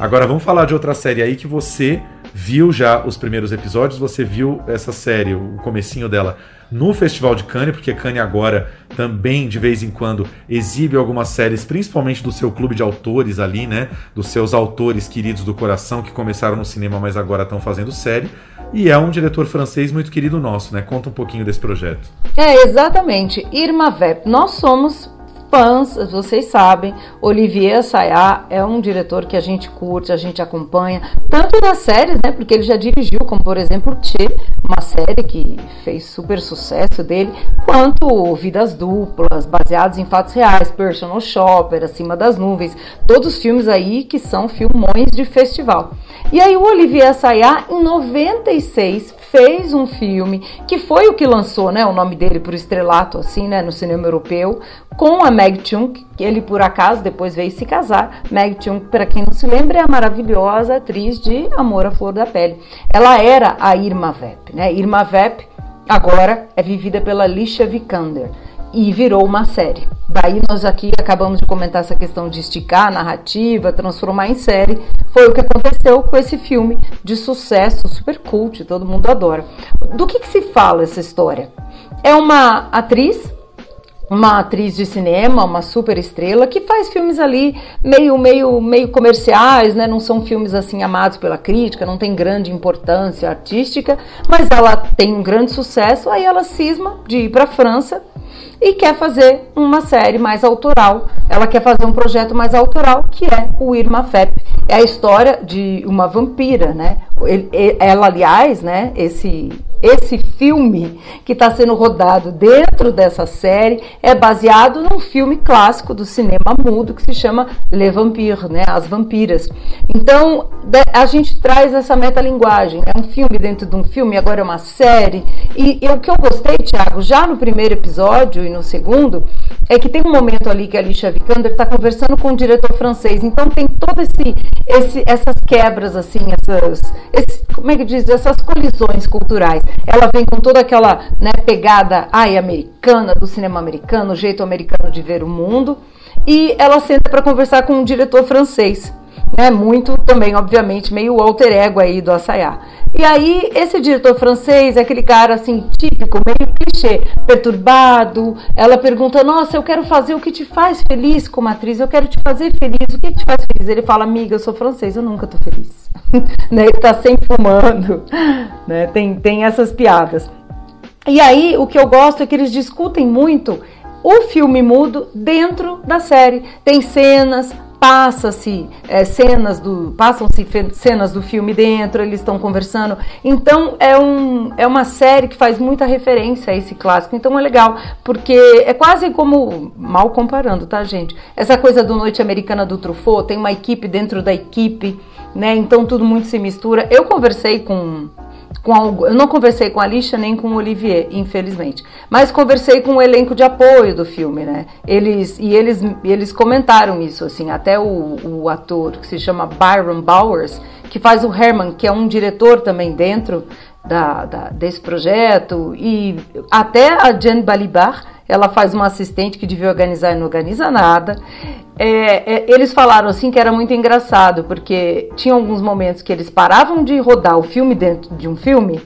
Agora vamos falar de outra série aí que você viu já os primeiros episódios, você viu essa série, o comecinho dela no Festival de Cannes, porque Cannes agora também de vez em quando exibe algumas séries, principalmente do seu clube de autores ali, né, dos seus autores queridos do coração que começaram no cinema, mas agora estão fazendo série. E é um diretor francês muito querido nosso, né? Conta um pouquinho desse projeto. É, exatamente. Irma Vep. Nós somos fãs, vocês sabem, Olivier Assayas é um diretor que a gente curte, a gente acompanha, tanto nas séries, né, porque ele já dirigiu, como por exemplo Che, uma série que fez super sucesso dele, quanto Vidas Duplas, baseados em fatos reais, Personal Shopper, Acima das Nuvens, todos filmes aí que são filmões de festival. E aí o Olivier Assayas, em 96, fez um filme que foi o que lançou, né, o nome dele por estrelato, assim, né, no cinema europeu, com a Meg Chung, que ele por acaso depois veio se casar. Meg Chung, para quem não se lembra, é a maravilhosa atriz de Amor à Flor da Pele. Ela era a Irma Vep, né? Irma Vep agora é vivida pela Alicia Vikander e virou uma série. Daí nós aqui acabamos de comentar essa questão de esticar a narrativa, transformar em série. Foi o que aconteceu com esse filme de sucesso, super cult, todo mundo adora. Do que, que se fala essa história? É uma atriz uma atriz de cinema, uma super estrela que faz filmes ali meio meio meio comerciais, né? Não são filmes assim amados pela crítica, não tem grande importância artística, mas ela tem um grande sucesso. Aí ela cisma de ir para a França e quer fazer uma série mais autoral. Ela quer fazer um projeto mais autoral, que é o Irma Fep. É a história de uma vampira, né? Ela, aliás, né? Esse esse filme que está sendo rodado dentro dessa série é baseado num filme clássico do cinema mudo que se chama Le Vampire, né? As Vampiras. Então a gente traz essa metalinguagem. É um filme dentro de um filme, agora é uma série. E, e o que eu gostei, Thiago, já no primeiro episódio e no segundo, é que tem um momento ali que a Alicia Vikander está conversando com um diretor francês. Então tem todo esse, esse essas quebras assim, essas, esse, como é que diz, essas colisões culturais. Ela vem com toda aquela né, pegada ai, americana, do cinema americano, o jeito americano de ver o mundo. E ela senta para conversar com um diretor francês. Né, muito também, obviamente, meio alter ego aí do Assayá. E aí, esse diretor francês é aquele cara assim, típico, meio clichê, perturbado. Ela pergunta: Nossa, eu quero fazer o que te faz feliz como atriz, eu quero te fazer feliz, o que te faz feliz? Ele fala: Amiga, eu sou francês, eu nunca tô feliz. né? Ele tá sempre fumando, né? Tem, tem essas piadas. E aí, o que eu gosto é que eles discutem muito o filme mudo dentro da série. Tem cenas, passa-se é, cenas do passam-se cenas do filme dentro, eles estão conversando. Então é, um, é uma série que faz muita referência a esse clássico. Então é legal, porque é quase como mal comparando, tá, gente? Essa coisa do Noite Americana do Truffaut, tem uma equipe dentro da equipe, né? Então tudo muito se mistura. Eu conversei com com eu não conversei com a Alicia nem com o Olivier, infelizmente, mas conversei com o elenco de apoio do filme, né? Eles e eles eles comentaram isso assim, até o, o ator que se chama Byron Bowers, que faz o Herman, que é um diretor também dentro da, da desse projeto e até a Jane Balibar ela faz uma assistente que devia organizar e não organiza nada. É, é, eles falaram assim que era muito engraçado, porque tinha alguns momentos que eles paravam de rodar o filme dentro de um filme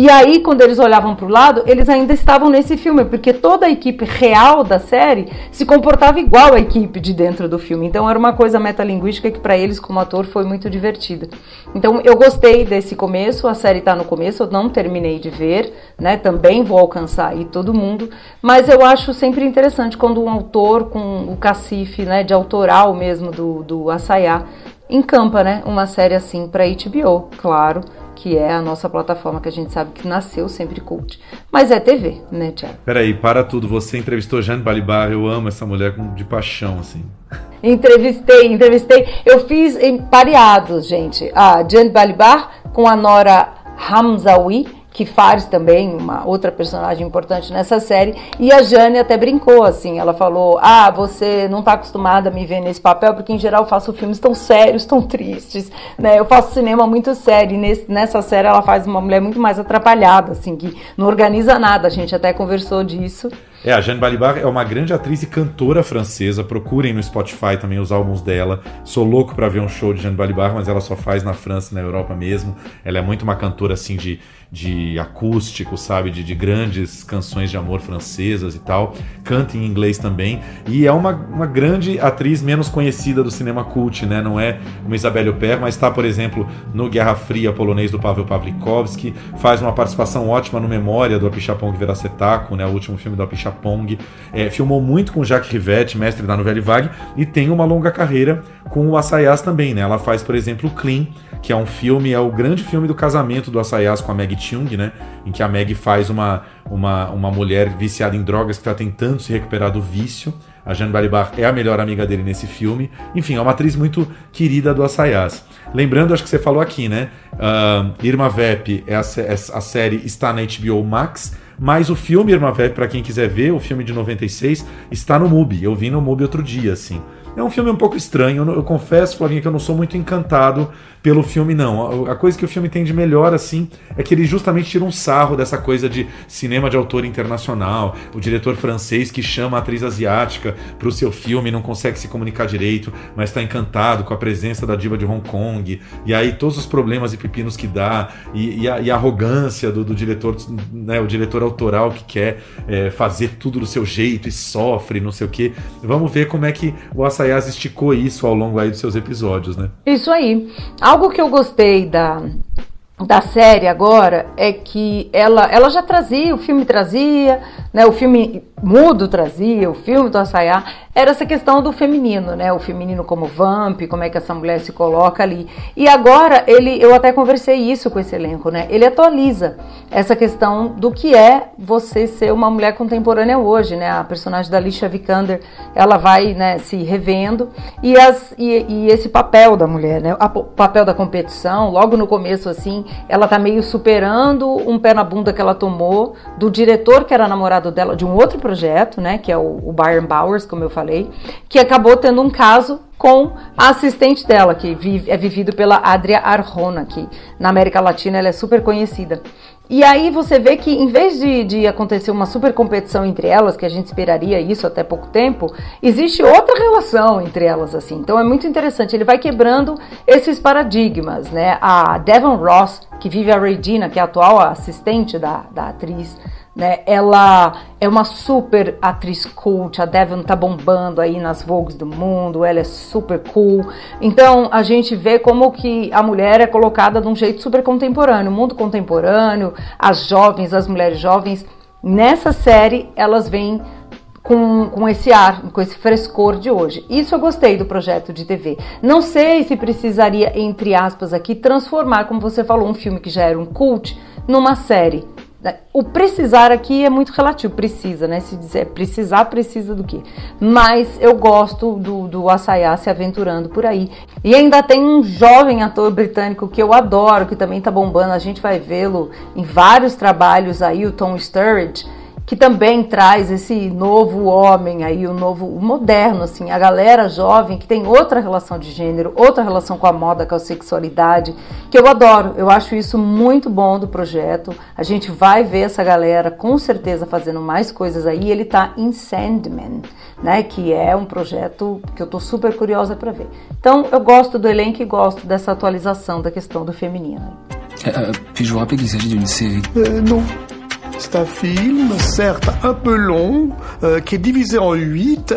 e aí, quando eles olhavam para o lado, eles ainda estavam nesse filme, porque toda a equipe real da série se comportava igual à equipe de dentro do filme. Então, era uma coisa metalinguística que, para eles, como ator, foi muito divertida. Então, eu gostei desse começo, a série está no começo, eu não terminei de ver, né? Também vou alcançar aí todo mundo, mas eu acho sempre interessante quando um autor com o cacife, né, de autoral mesmo do, do Assayá, encampa, né, uma série assim para HBO, claro que é a nossa plataforma que a gente sabe que nasceu sempre cult. Mas é TV, né, Tiago? Peraí, para tudo. Você entrevistou Jane Balibar, eu amo essa mulher de paixão, assim. Entrevistei, entrevistei. Eu fiz em pareados, gente. A Jane Balibar com a Nora Hamzaoui, que faz também uma outra personagem importante nessa série, e a Jane até brincou assim, ela falou: "Ah, você não está acostumada a me ver nesse papel porque em geral eu faço filmes tão sérios, tão tristes, né? Eu faço cinema muito sério, e nesse, nessa série ela faz uma mulher muito mais atrapalhada, assim, que não organiza nada. A gente até conversou disso. É, a Jeanne Balibar é uma grande atriz e cantora francesa. Procurem no Spotify também os álbuns dela. Sou louco para ver um show de Jeanne Balibar, mas ela só faz na França e na Europa mesmo. Ela é muito uma cantora assim de, de acústico, sabe? De, de grandes canções de amor francesas e tal. Canta em inglês também. E é uma, uma grande atriz menos conhecida do cinema cult, né? Não é uma Isabelle Huppert, mas está, por exemplo, no Guerra Fria polonês do Pavel Pawlikowski. Faz uma participação ótima no Memória do Apichapong Veracetaco, né? O último filme do Apichapong Pong, é, filmou muito com Jacques Rivette, mestre da novela vague, e tem uma longa carreira com o Assayas também, né? Ela faz, por exemplo, Clean, que é um filme, é o grande filme do casamento do Assayas com a Meg Chung, né? Em que a Meg faz uma, uma, uma mulher viciada em drogas que está tentando se recuperar do vício. A Jeanne Balibar é a melhor amiga dele nesse filme. Enfim, é uma atriz muito querida do Assayas. Lembrando, acho que você falou aqui, né? Uh, Irma Vep, é a, é a série está na HBO Max. Mas o filme Irma Vep, para quem quiser ver, o filme de 96, está no MUBI. Eu vi no MUBI outro dia, assim. É um filme um pouco estranho. Eu, eu confesso, Flavinha, que eu não sou muito encantado pelo filme, não. A, coisa que o filme tem de melhor, assim, é que ele justamente tira um sarro dessa coisa de cinema de autor internacional. O diretor francês que chama a atriz asiática para o seu filme não consegue se comunicar direito, mas está encantado com a presença da diva de Hong Kong. E aí todos os problemas e pepinos que dá, e, e, a, e a, arrogância do, do, diretor, né, o diretor autoral que quer é, fazer tudo do seu jeito e sofre, não sei o quê. Vamos ver como é que o Assayas esticou isso ao longo aí dos seus episódios, né? Isso aí. Algo que eu gostei da, da série agora é que ela, ela já trazia, o filme trazia, né, o filme mudo trazia, o filme do Assayá, era essa questão do feminino, né, o feminino como vamp, como é que essa mulher se coloca ali. E agora ele, eu até conversei isso com esse elenco, né, ele atualiza essa questão do que é você ser uma mulher contemporânea hoje, né, a personagem da Alicia Vikander, ela vai, né, se revendo. E, as, e, e esse papel da mulher, né, o papel da competição, logo no começo assim, ela tá meio superando um pé na bunda que ela tomou do diretor que era namorado dela de um outro projeto, né, que é o, o Byron Bowers, como eu falei, que acabou tendo um caso com a assistente dela, que vive, é vivido pela Adria Arjona, que na América Latina ela é super conhecida. E aí você vê que em vez de, de, acontecer uma super competição entre elas, que a gente esperaria isso até pouco tempo, existe outra relação entre elas assim. Então é muito interessante. Ele vai quebrando esses paradigmas, né? A Devon Ross, que vive a Regina, que é a atual assistente da, da atriz, né? Ela é uma super atriz cult, a Devon tá bombando aí nas Vogues do mundo, ela é super cool. Então a gente vê como que a mulher é colocada de um jeito super contemporâneo, mundo contemporâneo, as jovens, as mulheres jovens, nessa série elas vêm com, com esse ar, com esse frescor de hoje. Isso eu gostei do projeto de TV. Não sei se precisaria, entre aspas, aqui, transformar, como você falou, um filme que já era um cult numa série. O precisar aqui é muito relativo, precisa, né? Se dizer precisar, precisa do quê? Mas eu gosto do, do Assayá se aventurando por aí. E ainda tem um jovem ator britânico que eu adoro, que também tá bombando, a gente vai vê-lo em vários trabalhos aí, o Tom Sturridge que também traz esse novo homem aí, o novo, o moderno, assim, a galera jovem que tem outra relação de gênero, outra relação com a moda, com a sexualidade, que eu adoro. Eu acho isso muito bom do projeto. A gente vai ver essa galera com certeza fazendo mais coisas aí. Ele tá em Sandman, né, que é um projeto que eu tô super curiosa para ver. Então, eu gosto do elenco e gosto dessa atualização da questão do feminino. Uh, rappeler qu'il s'agit d'une série euh, Non. C'est un film, certes un peu long, euh, qui est divisé en huit.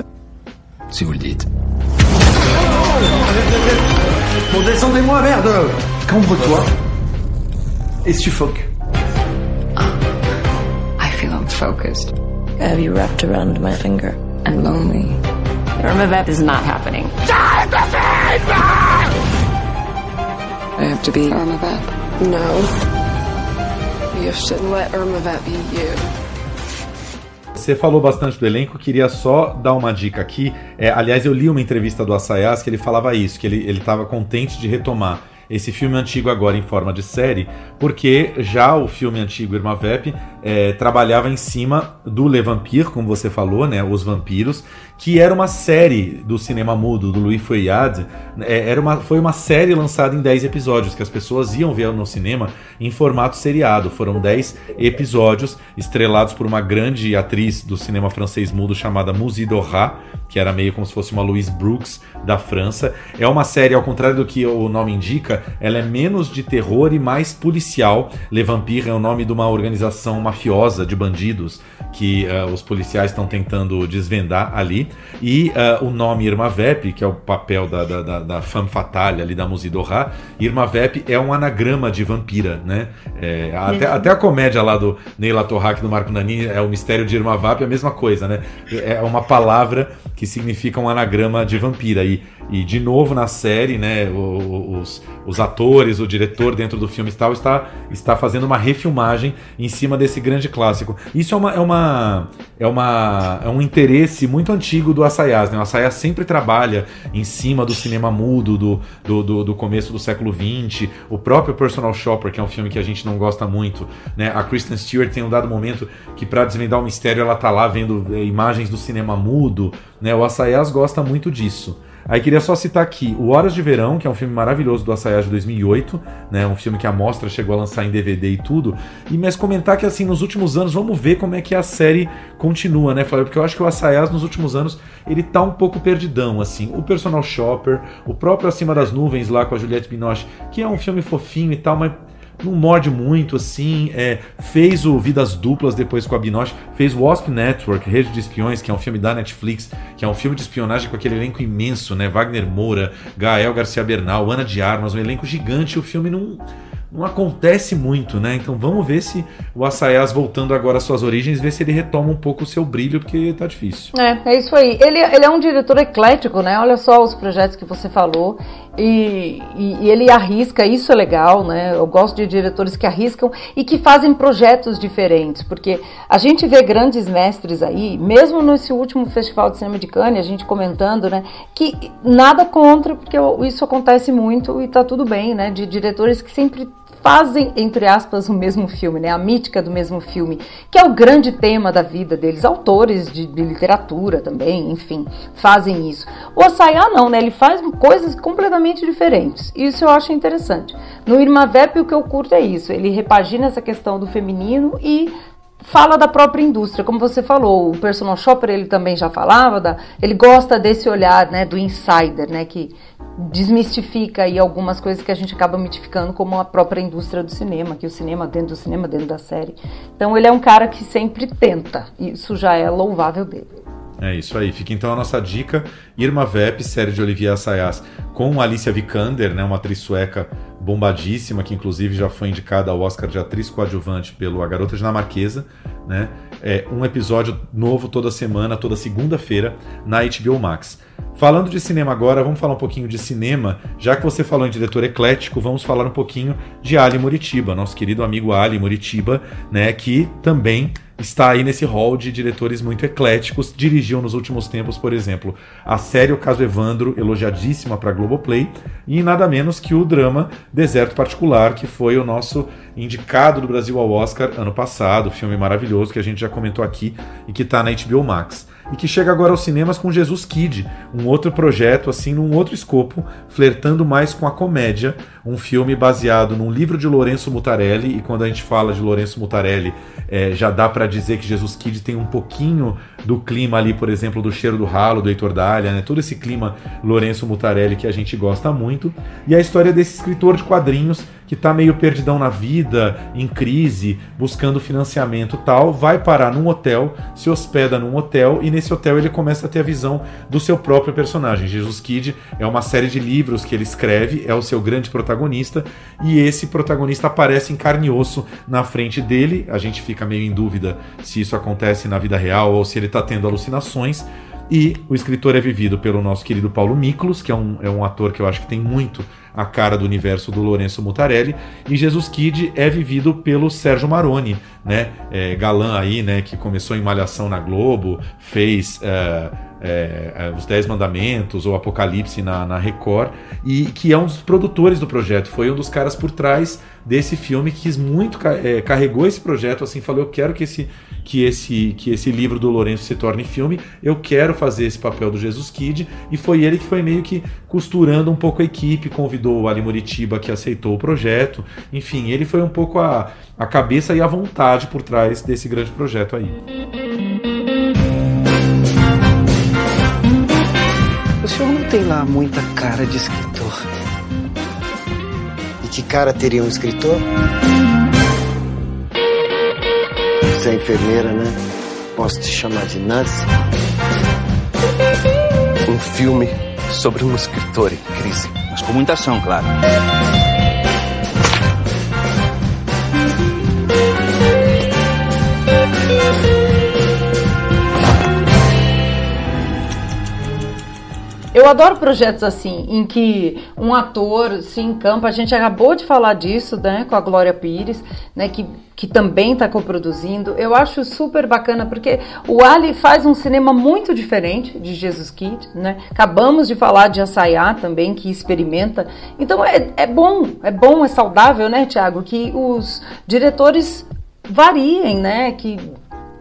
Si vous le dites. Bon, descendez-moi, merde Cambre-toi et suffoque. I feel unfocused. I have you wrapped around my finger. I'm lonely. Irma is not happening. I have to be Irma No. You should let Irma be you. Você falou bastante do elenco, queria só dar uma dica aqui. É, aliás, eu li uma entrevista do Assayas que ele falava isso, que ele estava contente de retomar esse filme antigo agora em forma de série, porque já o filme antigo Irma Vep é, trabalhava em cima do Le Vampire, como você falou, né, Os Vampiros, que era uma série do cinema mudo do Louis Feuillade, é, era uma, foi uma série lançada em 10 episódios, que as pessoas iam ver no cinema em formato seriado. Foram 10 episódios estrelados por uma grande atriz do cinema francês mudo chamada Musi Dora, que era meio como se fosse uma Louise Brooks da França. É uma série, ao contrário do que o nome indica, ela é menos de terror e mais policial. Le Vampire é o nome de uma organização mafiosa de bandidos que uh, os policiais estão tentando desvendar ali. E uh, o nome Irma Vep, que é o papel da, da, da, da femme fatale ali da Musidorá, Irma Vep é um anagrama de vampira, né? É, até, até a comédia lá do Neila Torrac do Marco Nanini é o mistério de Irma Vep, é a mesma coisa, né? É uma palavra que significa um anagrama de vampira. E, e de novo na série, né, os, os atores, o diretor dentro do filme tal, está, está fazendo uma refilmagem em cima desse grande clássico. Isso é, uma, é, uma, é, uma, é um interesse muito antigo do Assayas. Né? O Assayas sempre trabalha em cima do cinema mudo do, do, do, do começo do século XX. O próprio Personal Shopper, que é um filme que a gente não gosta muito. Né? A Kristen Stewart tem um dado momento que, para desvendar o mistério, ela tá lá vendo é, imagens do cinema mudo. Né? O Assayas gosta muito disso. Aí queria só citar aqui o Horas de Verão, que é um filme maravilhoso do Assayas de 2008, né? Um filme que a Mostra chegou a lançar em DVD e tudo. E mas comentar que assim nos últimos anos, vamos ver como é que a série continua, né, Flávio? Porque eu acho que o Assayas nos últimos anos ele tá um pouco perdidão, assim. O Personal Shopper, o próprio Acima das Nuvens lá com a Juliette Binoche, que é um filme fofinho e tal, mas não morde muito, assim. É, fez o Vidas Duplas depois com a Binoche, fez o Wasp Network, Rede de Espiões, que é um filme da Netflix, que é um filme de espionagem com aquele elenco imenso, né? Wagner Moura, Gael Garcia Bernal, Ana de Armas, um elenco gigante. O filme não não acontece muito, né? Então vamos ver se o Assayas voltando agora às suas origens, ver se ele retoma um pouco o seu brilho, porque tá difícil. É, é isso aí. Ele, ele é um diretor eclético, né? Olha só os projetos que você falou. E, e, e, ele arrisca, isso é legal, né? Eu gosto de diretores que arriscam e que fazem projetos diferentes, porque a gente vê grandes mestres aí, mesmo nesse último Festival de Cinema de Cannes, a gente comentando, né? Que nada contra, porque isso acontece muito e tá tudo bem, né? De diretores que sempre fazem, entre aspas, o mesmo filme, né? A mítica do mesmo filme, que é o grande tema da vida deles. Autores de, de literatura também, enfim, fazem isso. O Assayá não, né? Ele faz coisas completamente diferentes. Isso eu acho interessante. No Irma Vep, o que eu curto é isso. Ele repagina essa questão do feminino e fala da própria indústria, como você falou, o personal shopper ele também já falava, da, ele gosta desse olhar, né, do insider, né, que desmistifica aí algumas coisas que a gente acaba mitificando como a própria indústria do cinema, que o cinema dentro do cinema, dentro da série. Então ele é um cara que sempre tenta, isso já é louvável dele. É isso aí. Fica então a nossa dica: Irma Vep, série de Olivier Assayas, com Alicia Vikander, né, uma atriz sueca bombadíssima, que inclusive já foi indicada ao Oscar de atriz coadjuvante pelo A Garota Dinamarquesa. Né? É, um episódio novo toda semana, toda segunda-feira, na HBO Max. Falando de cinema agora, vamos falar um pouquinho de cinema. Já que você falou em diretor eclético, vamos falar um pouquinho de Ali Muritiba, nosso querido amigo Ali Muritiba, né, que também está aí nesse hall de diretores muito ecléticos. Dirigiu nos últimos tempos, por exemplo, a série O Caso Evandro, elogiadíssima para Globoplay, e nada menos que o drama Deserto Particular, que foi o nosso indicado do Brasil ao Oscar ano passado, filme maravilhoso que a gente já comentou aqui e que está na HBO Max e que chega agora aos cinemas com Jesus Kid, um outro projeto assim num outro escopo, flertando mais com a comédia, um filme baseado num livro de Lourenço Mutarelli. E quando a gente fala de Lourenço Mutarelli, é, já dá para dizer que Jesus Kid tem um pouquinho do clima ali, por exemplo, do cheiro do ralo do Heitor Dália, né? Todo esse clima Lourenço Mutarelli que a gente gosta muito e a história desse escritor de quadrinhos que está meio perdidão na vida, em crise, buscando financiamento tal, vai parar num hotel, se hospeda num hotel e nesse hotel ele começa a ter a visão do seu próprio personagem. Jesus Kid é uma série de livros que ele escreve, é o seu grande protagonista e esse protagonista aparece em carne e osso na frente dele. A gente fica meio em dúvida se isso acontece na vida real ou se ele está tendo alucinações. E o escritor é vivido pelo nosso querido Paulo Miklos, que é um, é um ator que eu acho que tem muito a cara do universo do Lourenço Mutarelli. E Jesus Kid é vivido pelo Sérgio Maroni, né? É, galã aí, né? Que começou em Malhação na Globo, fez. Uh, é, Os Dez Mandamentos ou Apocalipse na, na, Record, e que é um dos produtores do projeto, foi um dos caras por trás desse filme que muito é, carregou esse projeto assim, falou eu quero que esse que esse que esse livro do Lourenço se torne filme, eu quero fazer esse papel do Jesus Kid e foi ele que foi meio que costurando um pouco a equipe, convidou o Ali Muritiba que aceitou o projeto, enfim, ele foi um pouco a, a cabeça e a vontade por trás desse grande projeto aí. O senhor não tem lá muita cara de escritor. E que cara teria um escritor? Você é enfermeira, né? Posso te chamar de Nancy? Um filme sobre um escritor em crise. Mas com muita ação, claro. Eu adoro projetos assim, em que um ator se encampa. A gente acabou de falar disso, né, com a Glória Pires, né, que, que também está coproduzindo. Eu acho super bacana, porque o Ali faz um cinema muito diferente de Jesus Kid, né? Acabamos de falar de Assayá também, que experimenta. Então é, é bom, é bom, é saudável, né, Tiago, que os diretores variem, né? Que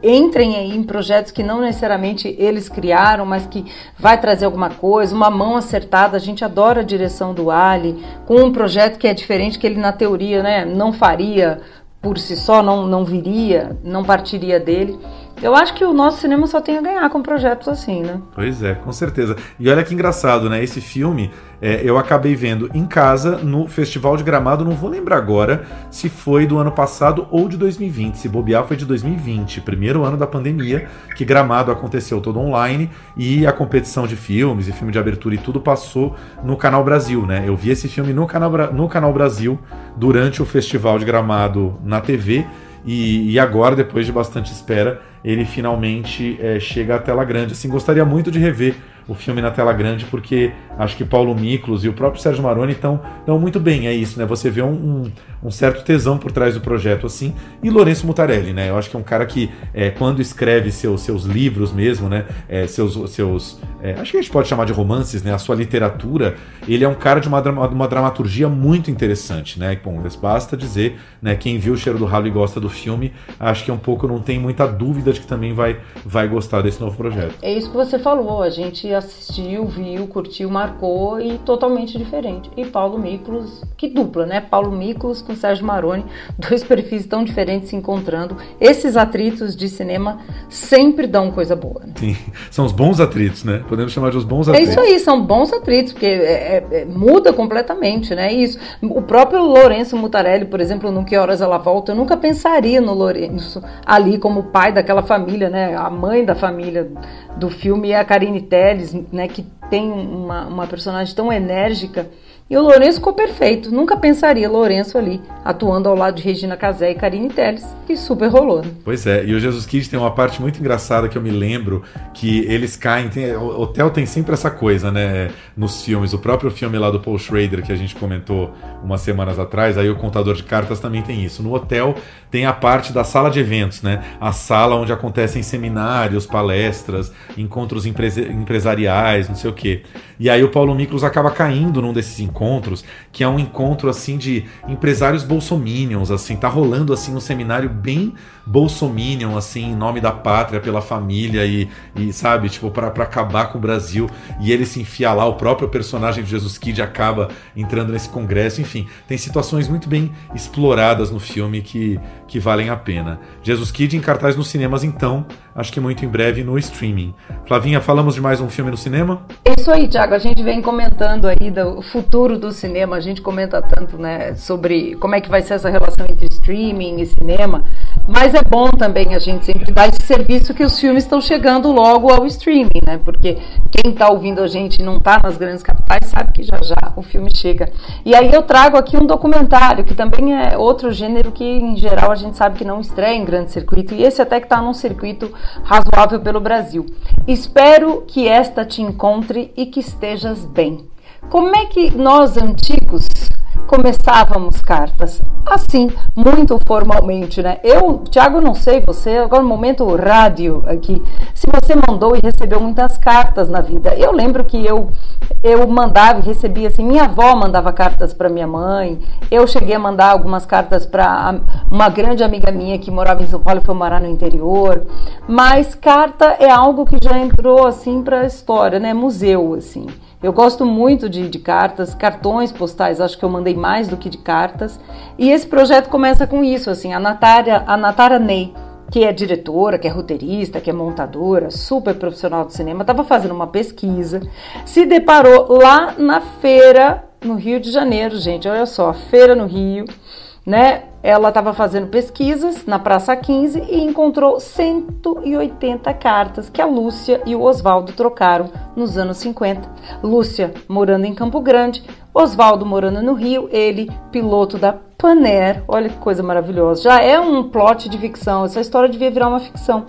entrem aí em projetos que não necessariamente eles criaram, mas que vai trazer alguma coisa, uma mão acertada. A gente adora a direção do Ali, com um projeto que é diferente, que ele na teoria né, não faria por si só, não, não viria, não partiria dele. Eu acho que o nosso cinema só tem a ganhar com projetos assim, né? Pois é, com certeza. E olha que engraçado, né? Esse filme é, eu acabei vendo em casa no Festival de Gramado, não vou lembrar agora se foi do ano passado ou de 2020. Se bobear, foi de 2020, primeiro ano da pandemia, que Gramado aconteceu todo online e a competição de filmes e filme de abertura e tudo passou no Canal Brasil, né? Eu vi esse filme no Canal, no Canal Brasil durante o Festival de Gramado na TV. E, e, agora, depois de bastante espera, ele finalmente é, chega à tela grande. Assim, gostaria muito de rever o filme na tela grande, porque acho que Paulo Miklos e o próprio Sérgio Maroni estão muito bem, é isso, né? Você vê um, um, um, certo tesão por trás do projeto, assim. E Lourenço Mutarelli, né? Eu acho que é um cara que, é, quando escreve seus, seus livros mesmo, né? É, seus. seus é, acho que a gente pode chamar de romances, né? A sua literatura, ele é um cara de uma, uma dramaturgia muito interessante, né? Bom, basta dizer, né? Quem viu o Cheiro do Ralo e gosta do filme, acho que um pouco, não tem muita dúvida de que também vai, vai gostar desse novo projeto. É isso que você falou, a gente assistiu, viu, curtiu, marcou e totalmente diferente. E Paulo Miklos, que dupla, né? Paulo Miklos com Sérgio Maroni, dois perfis tão diferentes se encontrando. Esses atritos de cinema sempre dão coisa boa. Né? Sim, são os bons atritos, né? Podemos chamar de os bons atritos. É isso aí, são bons atritos, porque é, é, é muda completamente, né? Isso. O próprio Lourenço Mutarelli, por exemplo, no Que Horas Ela Volta, eu nunca pensaria no Lourenço ali como pai daquela família, né? A mãe da família do filme é a Karine Telles, né, que tem uma, uma personagem tão enérgica e o Lourenço ficou perfeito. Nunca pensaria Lourenço ali, atuando ao lado de Regina Casé e Karine Telles, que super rolou. Né? Pois é, e o Jesus Kids tem uma parte muito engraçada que eu me lembro, que eles caem, tem, o hotel tem sempre essa coisa, né, nos filmes. O próprio filme lá do Paul Schrader, que a gente comentou umas semanas atrás, aí o Contador de Cartas também tem isso. No hotel tem a parte da sala de eventos, né, a sala onde acontecem seminários, palestras, encontros empresariais, não sei o quê. E aí o Paulo Miklos acaba caindo num desses encontros, que é um encontro assim de empresários bolsominions, assim, tá rolando assim um seminário bem bolsominion, assim, em nome da pátria, pela família e, e sabe, tipo, para acabar com o Brasil. E ele se enfia lá, o próprio personagem de Jesus Kid acaba entrando nesse congresso, enfim, tem situações muito bem exploradas no filme que, que valem a pena. Jesus Kid em cartaz nos cinemas, então, acho que muito em breve no streaming. Flavinha, falamos de mais um filme no cinema? Isso aí, Thiago. A gente vem comentando aí do futuro do cinema. A gente comenta tanto, né, sobre como é que vai ser essa relação entre streaming e cinema. Mas é bom também a gente sempre dar esse serviço que os filmes estão chegando logo ao streaming, né? Porque quem está ouvindo a gente e não está nas grandes capitais sabe que já já o filme chega. E aí eu trago aqui um documentário que também é outro gênero que em geral a gente sabe que não estreia em grande circuito e esse até que está num circuito razoável pelo Brasil. Espero que esta te encontre e que estejas bem. Como é que nós antigos começávamos cartas assim, muito formalmente, né? Eu, Tiago, não sei você, agora no momento rádio aqui, se você mandou e recebeu muitas cartas na vida. Eu lembro que eu eu mandava e recebia assim, minha avó mandava cartas para minha mãe. Eu cheguei a mandar algumas cartas para uma grande amiga minha que morava em São Paulo e foi morar no interior. Mas carta é algo que já entrou assim para a história, né? Museu assim. Eu gosto muito de, de, cartas, cartões postais, acho que eu mandei mais do que de cartas. E esse projeto começa com isso, assim, a Natália, a Natara Ney, que é diretora, que é roteirista, que é montadora, super profissional de cinema, estava fazendo uma pesquisa, se deparou lá na feira no Rio de Janeiro, gente, olha só, feira no Rio, né? Ela estava fazendo pesquisas na Praça 15 e encontrou 180 cartas que a Lúcia e o Oswaldo trocaram nos anos 50. Lúcia morando em Campo Grande, Oswaldo morando no Rio, ele piloto da Paner. Olha que coisa maravilhosa. Já é um plot de ficção, essa história devia virar uma ficção.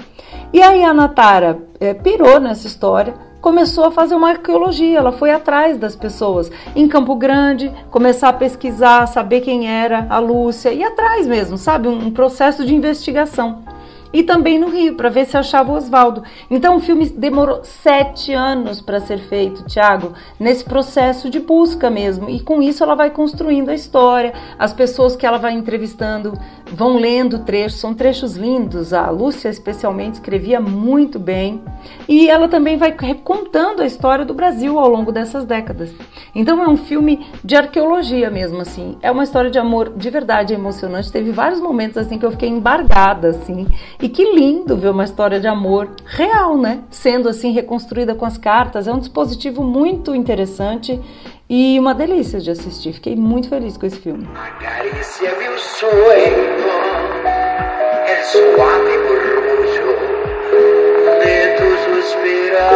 E aí a Natara é, pirou nessa história começou a fazer uma arqueologia, ela foi atrás das pessoas em Campo Grande, começar a pesquisar, saber quem era a Lúcia, e atrás mesmo, sabe? Um processo de investigação e também no Rio, para ver se achava o Oswaldo. Então o filme demorou sete anos para ser feito, Tiago, nesse processo de busca mesmo. E com isso ela vai construindo a história, as pessoas que ela vai entrevistando vão lendo trechos, são trechos lindos. A Lúcia, especialmente, escrevia muito bem. E ela também vai recontando a história do Brasil ao longo dessas décadas. Então é um filme de arqueologia mesmo, assim. É uma história de amor de verdade emocionante. Teve vários momentos assim que eu fiquei embargada, assim. E que lindo ver uma história de amor real, né? Sendo assim reconstruída com as cartas. É um dispositivo muito interessante e uma delícia de assistir. Fiquei muito feliz com esse filme. Acaricia meu sonho, é suave murmúrio de tu suspirar.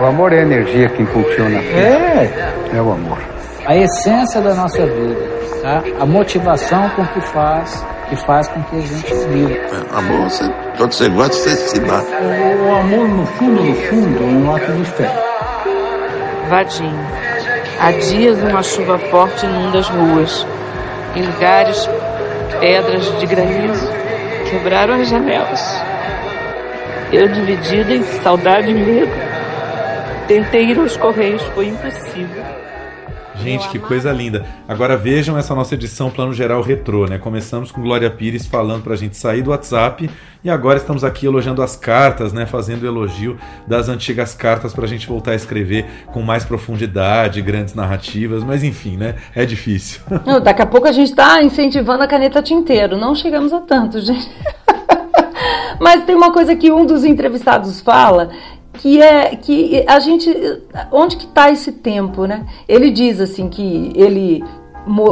O amor é a energia que impulsiona. É. É o amor. A essência da nossa vida, tá? A motivação com que faz que faz com que a gente viva. É, amor, você, quando você gosta, você se dá. O, o amor, no fundo, no fundo, é um ato de fé. Vadinho. Há dias uma chuva forte inunda as ruas. Em lugares, pedras de granizo quebraram as janelas. Eu, dividida em saudade e medo, tentei ir aos correios, foi impossível. Gente, que coisa linda. Agora vejam essa nossa edição Plano Geral Retrô, né? Começamos com Glória Pires falando pra gente sair do WhatsApp e agora estamos aqui elogiando as cartas, né? Fazendo elogio das antigas cartas pra gente voltar a escrever com mais profundidade, grandes narrativas, mas enfim, né? É difícil. Não, daqui a pouco a gente tá incentivando a caneta tinteiro. Não chegamos a tanto, gente. Mas tem uma coisa que um dos entrevistados fala que é que a gente onde que está esse tempo, né? Ele diz assim que ele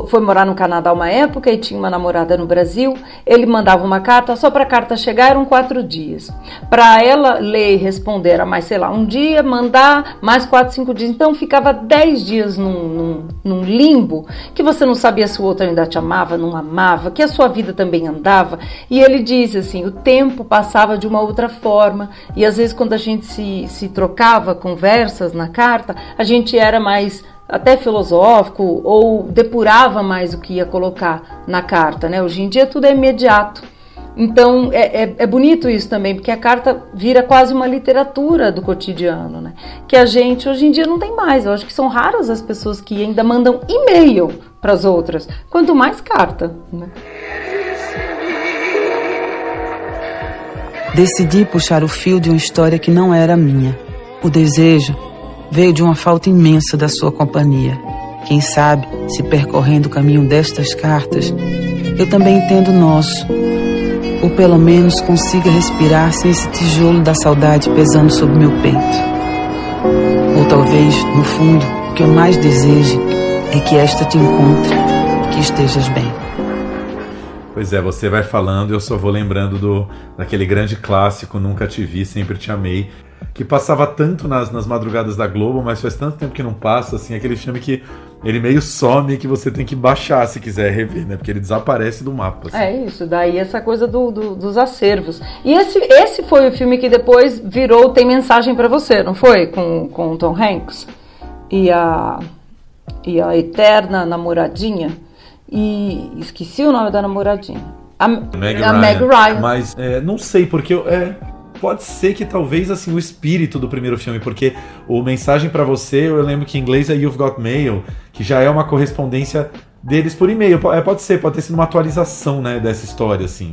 foi morar no Canadá uma época e tinha uma namorada no Brasil. Ele mandava uma carta, só para a carta chegar eram quatro dias. Para ela ler e responder era mais, sei lá, um dia, mandar mais quatro, cinco dias. Então ficava dez dias num, num, num limbo que você não sabia se o outro ainda te amava, não amava, que a sua vida também andava. E ele diz assim: o tempo passava de uma outra forma. E às vezes, quando a gente se, se trocava conversas na carta, a gente era mais até filosófico ou depurava mais o que ia colocar na carta, né? Hoje em dia tudo é imediato. Então é, é, é, bonito isso também, porque a carta vira quase uma literatura do cotidiano, né? Que a gente hoje em dia não tem mais. Eu acho que são raras as pessoas que ainda mandam e-mail para as outras, quanto mais carta. Né? Decidi puxar o fio de uma história que não era minha. O desejo veio de uma falta imensa da sua companhia. Quem sabe, se percorrendo o caminho destas cartas, eu também entendo o nosso, ou pelo menos consiga respirar sem esse tijolo da saudade pesando sobre meu peito. Ou talvez, no fundo, o que eu mais deseje é que esta te encontre e que estejas bem. Pois é, você vai falando, eu só vou lembrando do daquele grande clássico Nunca Te Vi, Sempre Te Amei, que passava tanto nas, nas madrugadas da Globo, mas faz tanto tempo que não passa, assim, aquele filme que ele meio some que você tem que baixar se quiser rever, né? Porque ele desaparece do mapa. Assim. É isso, daí essa coisa do, do, dos acervos. E esse, esse foi o filme que depois virou Tem Mensagem para Você, não foi? Com, com o Tom Hanks. e a, e a eterna namoradinha, e esqueci o nome da namoradinha. A Meg Ryan. Ryan. Mas é, não sei, porque eu- é, pode ser que talvez assim o espírito do primeiro filme, porque o Mensagem pra Você, eu lembro que em inglês é You've Got Mail, que já é uma correspondência deles por e-mail. É, Pode ser, pode ter sido uma atualização né, dessa história, assim.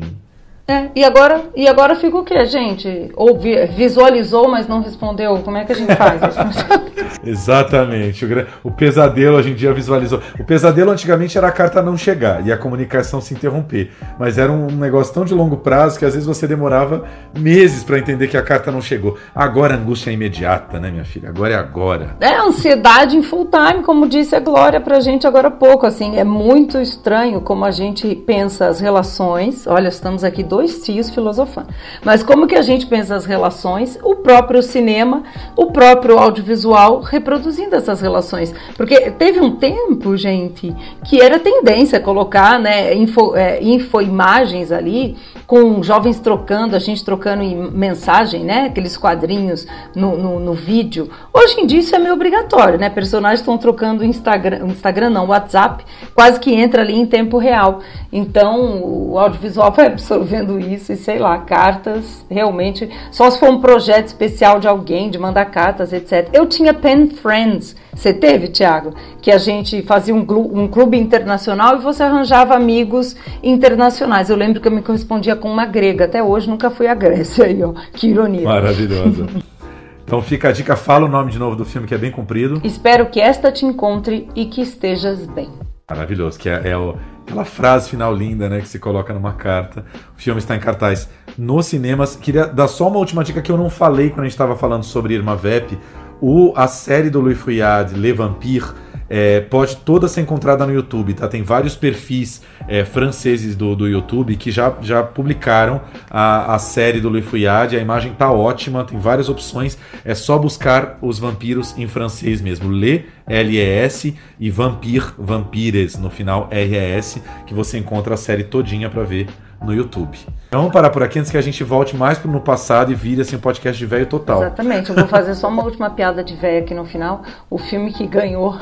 É, e agora, e agora fica o quê, gente? Ou vi- visualizou, mas não respondeu? Como é que a gente faz? Exatamente. O, o pesadelo hoje em dia visualizou. O pesadelo antigamente era a carta não chegar e a comunicação se interromper. Mas era um negócio tão de longo prazo que às vezes você demorava meses pra entender que a carta não chegou. Agora a angústia é imediata, né, minha filha? Agora é agora. É ansiedade em full time, como disse a Glória pra gente agora há pouco. Assim, é muito estranho como a gente pensa as relações. Olha, estamos aqui dois tios filosofando. Mas como que a gente pensa as relações, o próprio cinema, o próprio audiovisual reproduzindo essas relações. Porque teve um tempo, gente, que era tendência colocar né, info, é, infoimagens ali com jovens trocando, a gente trocando em mensagem, né? Aqueles quadrinhos no, no, no vídeo. Hoje em dia isso é meio obrigatório, né? Personagens estão trocando Instagram, Instagram não, WhatsApp, quase que entra ali em tempo real. Então o audiovisual vai absorvendo isso e sei lá, cartas realmente, só se for um projeto especial de alguém, de mandar cartas, etc. Eu tinha Pen Friends. Você teve, Tiago? Que a gente fazia um, um clube internacional e você arranjava amigos internacionais. Eu lembro que eu me correspondia com uma grega. Até hoje nunca fui à Grécia aí, ó. Que ironia. Maravilhosa. Então fica a dica, fala o nome de novo do filme que é bem comprido. Espero que esta te encontre e que estejas bem. Maravilhoso, que é, é o- aquela frase final linda, né, que se coloca numa carta. O filme está em cartaz nos cinemas. Queria dar só uma última dica que eu não falei quando a gente estava falando sobre Irma Vep. O, a série do Louis Fouillade, Le Vampire, é, pode toda ser encontrada no YouTube, tá? Tem vários perfis é, franceses do, do YouTube que já, já publicaram a, a série do Louis Fouillade. A imagem tá ótima, tem várias opções. É só buscar os vampiros em francês mesmo. Le, L-E-S, e Vampire, Vampires, no final R-E-S, que você encontra a série todinha para ver no YouTube. Então vamos parar por aqui antes que a gente volte mais pro no passado e vire assim um podcast de velho total. Exatamente. Eu vou fazer só uma última piada de véia aqui no final. O filme que ganhou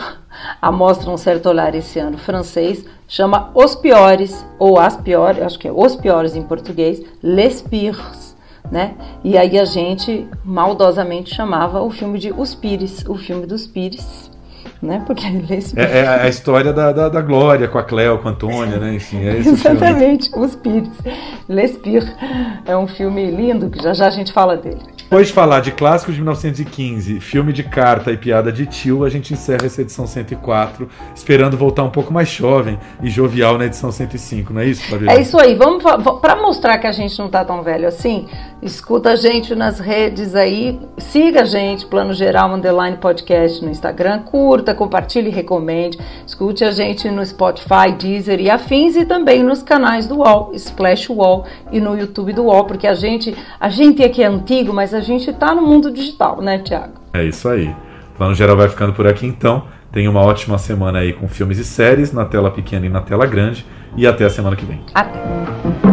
a mostra Um Certo Olhar esse ano, francês, chama Os Piores, ou As Piores, acho que é Os Piores em português, Les Pires. Né? E aí a gente maldosamente chamava o filme de Os Pires, o filme dos Pires, né? Porque Les É, é a história da, da, da Glória com a Cleo, com a Antônia, né? Enfim, é esse o filme. Exatamente, Os Pires. Les Pires é um filme lindo que já já a gente fala dele. Depois de falar de clássicos de 1915, filme de carta e piada de tio, a gente encerra essa edição 104, esperando voltar um pouco mais jovem e jovial na edição 105, não é isso, Flavio? É isso aí. Vamos para mostrar que a gente não tá tão velho assim. Escuta a gente nas redes aí, siga a gente, Plano Geral Underline Podcast no Instagram, curta, compartilhe e recomende. Escute a gente no Spotify, Deezer e afins e também nos canais do UOL, Splash UOL e no YouTube do UOL, porque a gente, a gente aqui é antigo, mas a gente tá no mundo digital, né, Tiago? É isso aí. Plano Geral vai ficando por aqui então. Tenha uma ótima semana aí com filmes e séries na tela pequena e na tela grande. E até a semana que vem. Até.